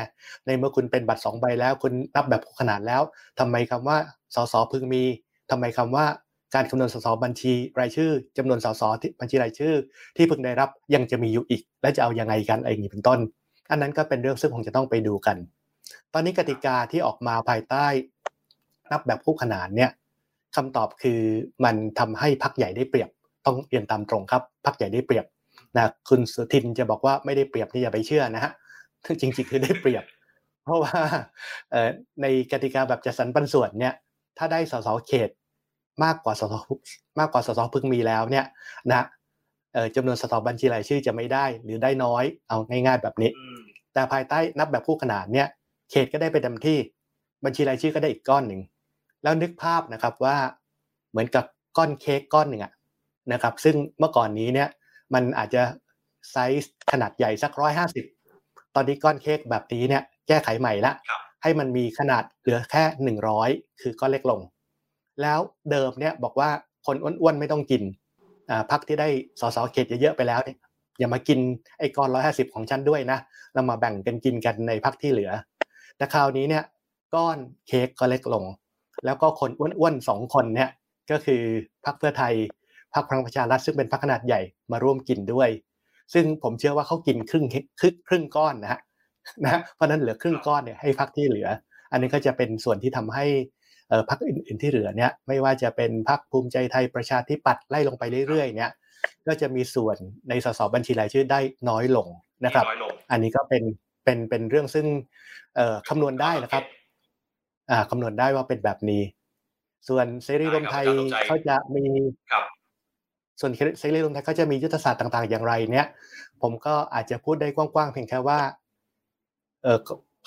ในเมื่อคุณเป็นบัตร2ใบแล้ว คุณนับแบบขนาดแล้วทำไมคำว่าสสพึงมีทำไมคำว่าการคำนวณสสบัญชีรายชื่อจำนวนสสที่บัญชีรายชื่อ ที่พิ่งได้รับยังจะมีอยู่อีก และจะเอาอยัางไงกันอะไรอย่างนี้เป็นต้น อันนั้นก็เป็นเรื่องซึ่งคงจะต้องไปดูกัน ตอนนี้กติกาที่ออกมาภายใต้ นับแบบคู่ขนานเนี่ยคำตอบคือมันทำให้พักใหญ่ได้เปรียบ ต้องเรียนตามตรงครับพักใหญ่ได้เปรียบนะคุณสุทินจะบอกว่าไม่ได้เปรียบนี่อย่าไปเชื่อนะฮะจริงๆคือได้เปรียบ เพราะว่าในกติกาแบบจัดสรรปันส่วนเนี่ย ถ้าได้สสเขตมากกว่าสสมากกว่าสสพึงมีแล้วเนี่ยนะจำนวนสสบัญชีรายชื่อจะไม่ได้หรือได้น้อยเอาง่าย ๆ แบบนี้ แต่ภายใต้นับแบบคู่ขนานเนี่ย เขตก็ได้ไปเต็มที่ บัญชีรายชื่อก็ได้อีกก้อนหนึ่งแล้วนึกภาพนะครับว่าเหมือนกับก้อนเค้กก้อนหนึ่งอะ นะครับ ซึ่งเมื่อก่อนนี้เนี่ยมันอาจจะไซส์ขนาดใหญ่สักร้อยห้าสิบตอนนี้ก้อนเค้กแบบนี้เนี่ยแก้ไขใหม่ละ ให้มันมีขนาดเหลือแค่หนึ่งร้อยคือก้อนเล็กลง แล้วเดิมเนี่ยบอกว่าคนอ้วนๆไม่ต้องกินพักที่ได้สสเขตเยอะๆไปแล้วเนี่ยอย่ามากินไอ้ก้อนร้อยห้าสิบของฉันด้วยนะ เรามาแบ่งกันกินกันในพักที่เหลือ แต่คราวนี้เนี่ยก้อนเค้กก็เล็กลง แล้วก็คนอ้วนๆสองคนเนี่ยก็คือพักเพื่อไทย พักพลังประชารัฐซึ่งเป็นพักขนาดใหญ่มาร่วมกินด้วย ซึ่งผมเชื่อว่าเขากินครึ่งครึ่งครึ่งก้อนนะฮะนะเพราะนั้นเหลือครึ่งก้อนเนี่ยให้พักที่เหลือ อันนี้ก็จะเป็นส่วนที่ทำให้พรรคอื่นๆที่เหลือเนี่ยไม่ว่าจะเป็นพรรคภูมิใจไทยประชาธิปัตย์ไล่ลงไปเรื่อยๆเนี่ยก็จะมีส่วนในสสบัญชีรายชื่อได้น้อยลงนะครับ อันนี้ก็เป็นเป็นเป็นเรื่องซึ่งคำนวณได้นะครับคำนวณได้ว่าเป็นแบบนี้ ส่วนเสรีรวมไทยเขาจะมี ส่วนเสรีรวมไทยเขาจะมียุทธศาสตร์ต่าง ๆ อย่างไรเนี่ย ผมก็อาจจะพูดได้กว้างๆเพียงแค่ว่าเออ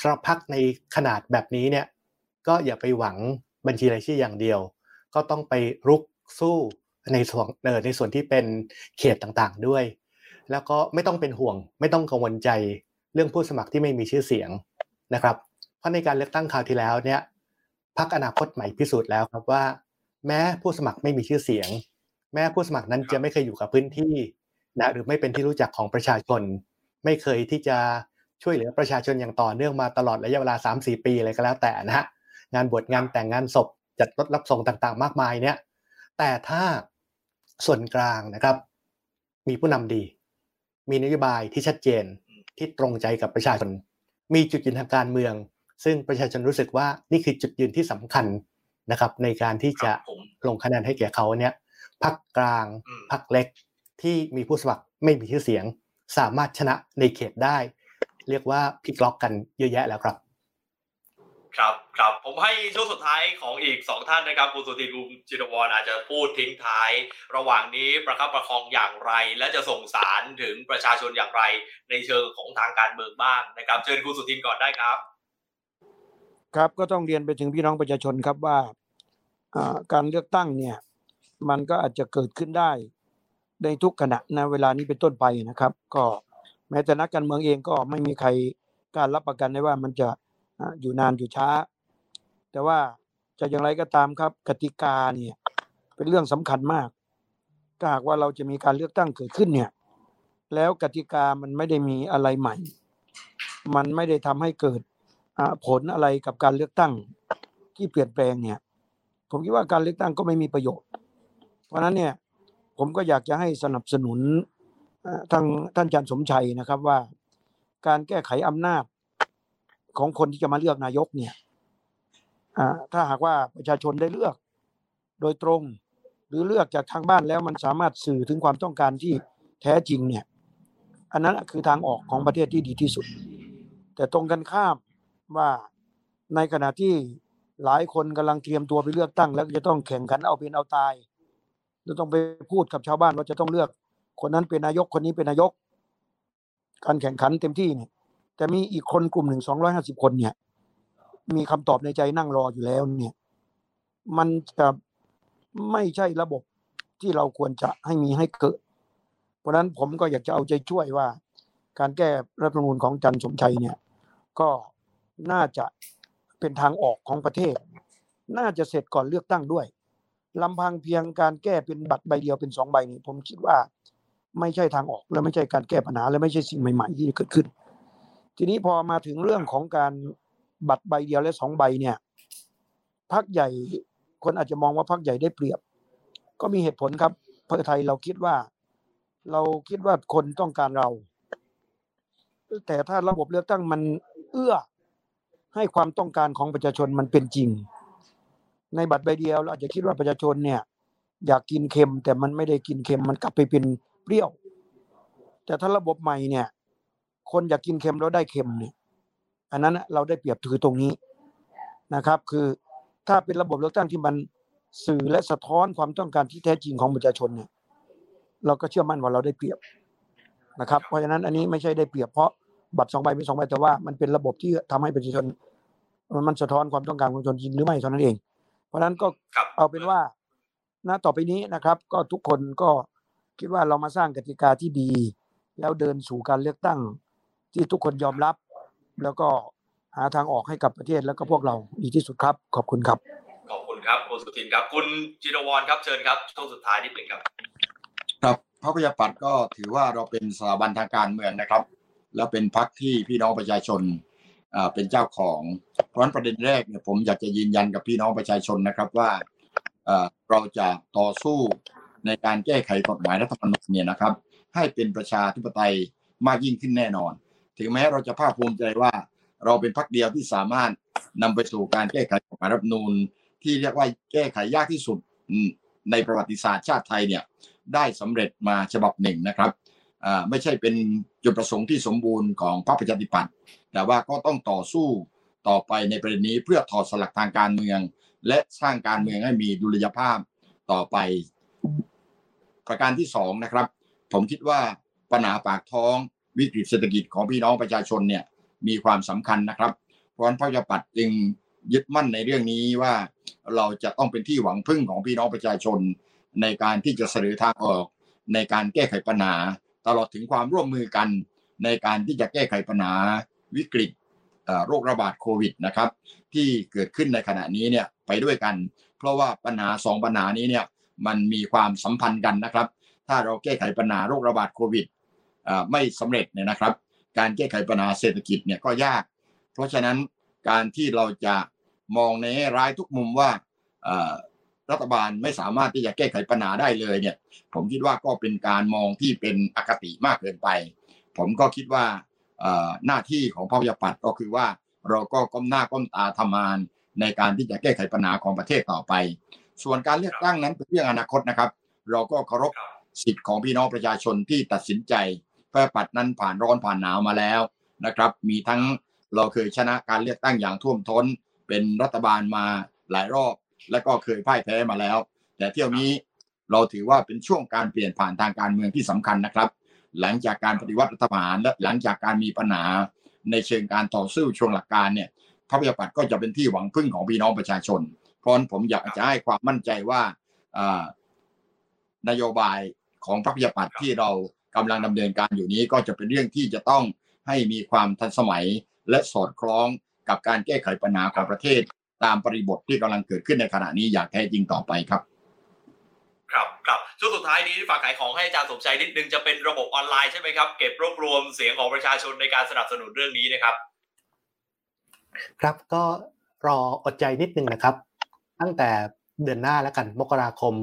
สำหรับพักในขนาดแบบนี้เนี่ย ก็อย่าไปหวังบัญชีรายชื่ออย่างเดียว ก็ต้องไปรุกสู้ในส่วนในส่วนที่เป็นเขตต่างๆด้วย แล้วก็ไม่ต้องเป็นห่วง ไม่ต้องกังวลใจเรื่องผู้สมัครที่ไม่มีชื่อเสียงนะครับ เพราะในการเลือกตั้งคราวที่แล้วเนี่ยพักอนาคตใหม่พิสูจน์แล้วครับว่า แม้ผู้สมัครไม่มีชื่อเสียง แม้ผู้สมัครนั้นจะไม่เคยอยู่กับพื้นที่นะหรือไม่เป็นที่รู้จักของประชาชน ไม่เคยที่จะช่วยเหลือประชาชนอย่างต่อเนื่องมาตลอดระยะเวลา 3-4 ปีอะไรก็แล้วแต่นะฮะงานบวชงานแต่งงานศพจัดรถรับส่งต่างๆ มากมายเนี่ยแต่ถ้าส่วนกลางนะครับ มีผู้นำดี มีนโยบายที่ชัดเจนที่ตรงใจกับประชาชน มีจุดยืนทางการเมือง ซึ่งประชาชนรู้สึกว่านี่คือจุดยืนที่สำคัญนะครับ ในการที่จะลงคะแนนให้แก่เขาเนี่ย พักกลางพักเล็ก ที่มีผู้สมัครไม่มีชื่อเสียง สามารถชนะในเขตได้ เรียกว่าพลิกล็อกกันเยอะแยะแล้วครับ ครับครับผมให้ช่วงสุดท้ายของอีกสองท่านนะครับคุณสุธินคุณจิรวรอาจจะพูดทิ้งท้าย ระหว่างนี้ประคับประคองอย่างไร และจะส่งสารถึงประชาชนอย่างไร ในเชิงของทางการเมืองบ้างนะครับ เชิญคุณสุทินก่อนได้ครับ ครับก็ต้องเรียนไปถึงพี่น้องประชาชนครับว่าการเลือกตั้งเนี่ย มันก็อาจจะเกิดขึ้นได้ ในทุกขณะในเวลานี้เป็นต้นไปนะครับ ก็แม้แต่นักการเมืองเองก็ไม่มีใครการรับประกันได้ว่ามันจะอยู่นานอยู่ช้า แต่ว่าจะอย่างไรก็ตามครับกติกาเนี่ยเป็นเรื่องสำคัญมากถ้าหากว่าเราจะมีการเลือกตั้งเกิดขึ้นเนี่ยแล้วกติกามันไม่ได้มีอะไรใหม่ มันไม่ได้ทำให้เกิดผลอะไรกับการเลือกตั้งที่เปลี่ยนแปลงเนี่ย ผมคิดว่าการเลือกตั้งก็ไม่มีประโยชน์ ราะนั้นเนี่ยผมก็อยากจะให้สนับสนุนทางท่านอาจารย์สมชัยนะครับว่า การแก้ไขอำนาจของคนที่จะมาเลือกนายกเนี่ยถ้าหากว่าประชาชนได้เลือกโดยตรง หรือเลือกจากทางบ้านแล้วมันสามารถสื่อถึงความต้องการที่แท้จริงเนี่ยอันนั้นคือทางออกของประเทศที่ดีที่สุด แต่ตรงกันข้ามว่าในขณะที่หลายคนกำลังเตรียมตัวไปเลือกตั้ง แล้วจะต้องแข่งขันเอาเป็นเอาตาย จะต้องไปพูดกับชาวบ้านว่าจะต้องเลือก คนนั้นเป็นนายกคนนี้เป็นนายก การแข่งขันเต็มที่เนี่ยแต่มีอีกคนกลุ่มหนึ่งสองร้อยห้าสิบคนเนี่ย มีคำตอบในใจนั่งรออยู่แล้วเนี่ย มันจะไม่ใช่ระบบที่เราควรจะให้มีให้เกิด เพราะนั้นผมก็อยากจะเอาใจช่วยว่า การแก้รัฐธรรมนูญของจันสมชัยเนี่ย ก็น่าจะเป็นทางออกของประเทศ น่าจะเสร็จก่อนเลือกตั้งด้วย ลำพังเพียงการแก้เป็นบัตรใบเดียวเป็นสองใบนี้ผมคิดว่าไม่ใช่ทางออกและไม่ใช่การแก้ปัญหาและไม่ใช่สิ่งใหม่ ๆ ที่เกิดขึ้น ทีนี้พอมาถึงเรื่องของการบัตรใบเดียวและสองใบเนี่ยพักใหญ่คนอาจจะมองว่าพักใหญ่ได้เปรียบ ก็มีเหตุผลครับเพื่อไทยเราคิดว่า เราคิดว่าคนต้องการเรา แต่ถ้าระบบเลือกตั้งมันเอื้อให้ความต้องการของประชาชนมันเป็นจริง ในบัตรใบเดียวเราอาจจะคิดว่าประชาชนเนี่ย อยากกินเค็มแต่มันไม่ได้กินเค็มมันกลับไปเป็นเปรี้ยว แต่ถ้าระบบใหม่เนี่ย คนอยากกินเค็มแล้วได้เค็มเนี่ยอันนั้นเราได้เปรียบถือตรงนี้นะครับ คือถ้าเป็นระบบเลือกตั้งที่มันสื่อและสะท้อนความต้องการที่แท้จริงของประชาชนเนี่ย เราก็เชื่อมั่นว่าเราได้เปรียบนะครับ เพราะฉะนั้นอันนี้ไม่ใช่ได้เปรียบเพราะบัตรสองใบมีสองใบแต่ว่ามันเป็นระบบที่ทำให้ประชาชนมันสะท้อนความต้องการของประชาชนจริงหรือไม่เท่านั้นเอง ราะนั้นก็เอาเป็นว่าณต่อไปนี้นะครับ ก็ทุกคนก็คิดว่าเรามาสร้างกติกาที่ดี แล้วเดินสู่การเลือกตั้ง ที่ทุกคนยอมรับ แล้วก็หาทางออกให้กับประเทศแล้วก็พวกเราดีที่สุดครับ ขอบคุณครับ ขอบคุณครับคุณสุทินครับ คุณจิรวรครับเชิญครับช่วงสุดท้ายนิดหนึ่งครับ ครับพระพยาปัตย์ก็ถือว่าเราเป็นสถาบันทางการเมืองนะครับ แล้วเป็นพรรคที่พี่น้องประชาชน เป็นเจ้าของ เพราะฉะนั้นประเด็นแรกเนี่ยผมอยากจะยืนยันกับพี่น้องประชาชนนะครับว่าเราจะต่อสู้ในการแก้ไขกฎหมายรัฐธรรมนูญเนี่ยนะครับ ให้เป็นประชาธิปไตยมากยิ่งขึ้นแน่นอน ถึงแม้เราจะภาคภูมิใจว่าเราเป็นพรรคเดียวที่สามารถนำไปสู่การแก้ไขกฎหมายรัฐธรรมนูญ ที่เรียกว่าแก้ไขยากที่สุดในประวัติศาสตร์ชาติไทยเนี่ยได้สำเร็จมาฉบับหนึ่งนะครับ ไม่ใช่เป็นจุดประสงค์ที่สมบูรณ์ของพรรคประชาธิปัตย์แต่ว่าก็ต้องต่อสู้ต่อไปในประเด็นนี้เพื่อถอดสลักทางการเมือง และสร้างการเมืองให้มีดุลยภาพต่อไป ประการที่สองนะครับ ผมคิดว่าปัญหาปากท้องวิกฤตเศรษฐกิจของพี่น้องประชาชนเนี่ยมีความสำคัญนะครับ เพราะฉะนั้นพระยาปัตจึงยึดมั่นในเรื่องนี้ว่าเราจะต้องเป็นที่หวังพึ่งของพี่น้องประชาชน ในการที่จะเสนอทางออกในการแก้ไขปัญหา ตลอดถึงความร่วมมือกันในการที่จะแก้ไขปัญหาวิกฤตโรคระบาดโควิดนะครับ ที่เกิดขึ้นในขณะนี้เนี่ยไปด้วยกัน เพราะว่าปัญหาสองปัญหานี้เนี่ยมันมีความสัมพันธ์กันนะครับ ถ้าเราแก้ไขปัญหาโรคระบาดโควิดไม่สำเร็จเนี่ยนะครับ การแก้ไขปัญหาเศรษฐกิจเนี่ยก็ยาก เพราะฉะนั้นการที่เราจะมองในร้ายทุกมุมว่า รัฐบาลไม่สามารถที่จะแก้ไขปัญหาได้เลยเนี่ย ผมคิดว่าก็เป็นการมองที่เป็นอคติมากเกินไป ผมก็คิดว่าหน้าที่ของพระยาปัตก็คือว่าเราก็ก้มหน้าก้มตาทำงานในการที่จะแก้ไขปัญหาของประเทศต่อไป ส่วนการเลือกตั้งนั้นเป็นเรื่องอนาคตนะครับ เราก็เคารพสิทธิ์ของพี่น้องประชาชนที่ตัดสินใจพระปัตนั้นผ่านร้อนผ่านหนาวมาแล้วนะครับ มีทั้งเราเคยชนะการเลือกตั้งอย่างท่วมท้น เป็นรัฐบาลมาหลายรอบ และก็เคยพ่ายแพ้มาแล้ว แต่เที่ยวนี้เราถือว่าเป็นช่วงการเปลี่ยนผ่านทางการเมืองที่สำคัญนะครับ หลังจากการปฏิวัติรัฐประหารและหลังจากการมีปัญหาในเชิงการต่อสู้ช่วงหลักการเนี่ยพระพิปัตก็จะเป็นที่หวังพึ่งของพี่น้องประชาชน เพราะผมอยากจะให้ความมั่นใจว่านโยบายของพระพิปัตที่เรากำลังดำเนินการอยู่นี้ก็จะเป็นเรื่องที่จะต้องให้มีความทันสมัยและสอดคล้องกับการแก้ไขปัญหาของประเทศ ตามปริบทที่กำลังเกิดขึ้นในขณะนี้อย่างแท้จริงต่อไปครับ ครับครับช่วงสุดท้ายนี้ฝากขายของให้อาจารย์สมชัยนิดนึงจะเป็นระบบออนไลน์ใช่ไหมครับเก็บรวบรวมเสียงของประชาชนในการสนับสนุนเรื่องนี้นะครับ ครับก็รออดใจนิดนึงนะครับ ตั้งแต่เดือนหน้าแล้วกันมกราคม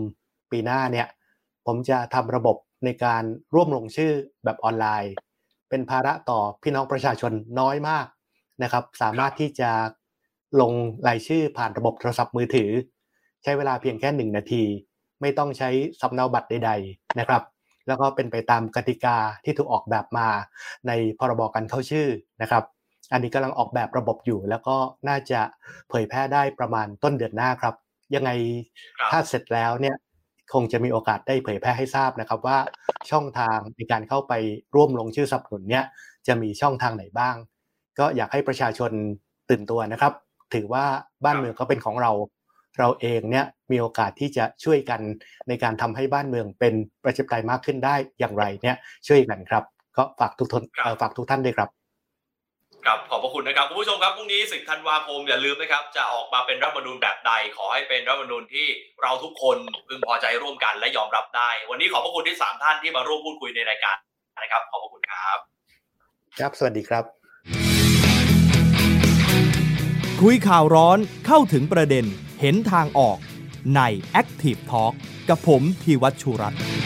ปีหน้าเนี่ย ผมจะทำระบบในการร่วมลงชื่อแบบออนไลน์ เป็นภาระต่อพี่น้องประชาชนน้อยมากนะครับ สามารถที่จะ ลงรายชื่อผ่านระบบโทรศัพท์มือถือ ใช้เวลาเพียงแค่หนึ่งนาที ไม่ต้องใช้สำเนาบัตรใด ๆ นะครับ แล้วก็เป็นไปตามกติกาที่ถูกออกแบบมาในพรบการเข้าชื่อนะครับ อันนี้กำลังออกแบบระบบอยู่ แล้วก็น่าจะเผยแพร่ได้ประมาณต้นเดือนหน้าครับ ยังไงถ้าเสร็จแล้วเนี่ยคงจะมีโอกาสได้เผยแพร่ให้ทราบนะครับว่าช่องทางในการเข้าไปร่วมลงชื่อสนับสนุนเนี่ยจะมีช่องทางไหนบ้าง ก็อยากให้ประชาชนตื่นตัวนะครับ ถือว่าบ้านเมืองก็เป็นของเรา เราเองเนี่ยมีโอกาสที่จะช่วยกันในการทำให้บ้านเมืองเป็นประชาธิปไตยมากขึ้นได้อย่างไรเนี่ยช่วยกันครับ ก็ฝากทุกทนฝากทุกท่านด้วยครับครับขอบพระคุณนะครับคุณผู้ชมครับพรุ่งนี้สิบธันวาคมอย่าลืมนะครับ จะออกมาเป็นรัฐมนูญแบบใด ขอให้เป็นรัฐมนูญที่เราทุกคนพึงพอใจร่วมกันและยอมรับได้ วันนี้ขอบพระคุณที่สามท่านที่มาร่วมพูดคุยในรายการนะครับ ขอบพระคุณครับ ครับสวัสดีครับ คุยข่าวร้อนเข้าถึงประเด็นเห็นทางออกใน Active Talk กับผมพีวัชชุรัตน์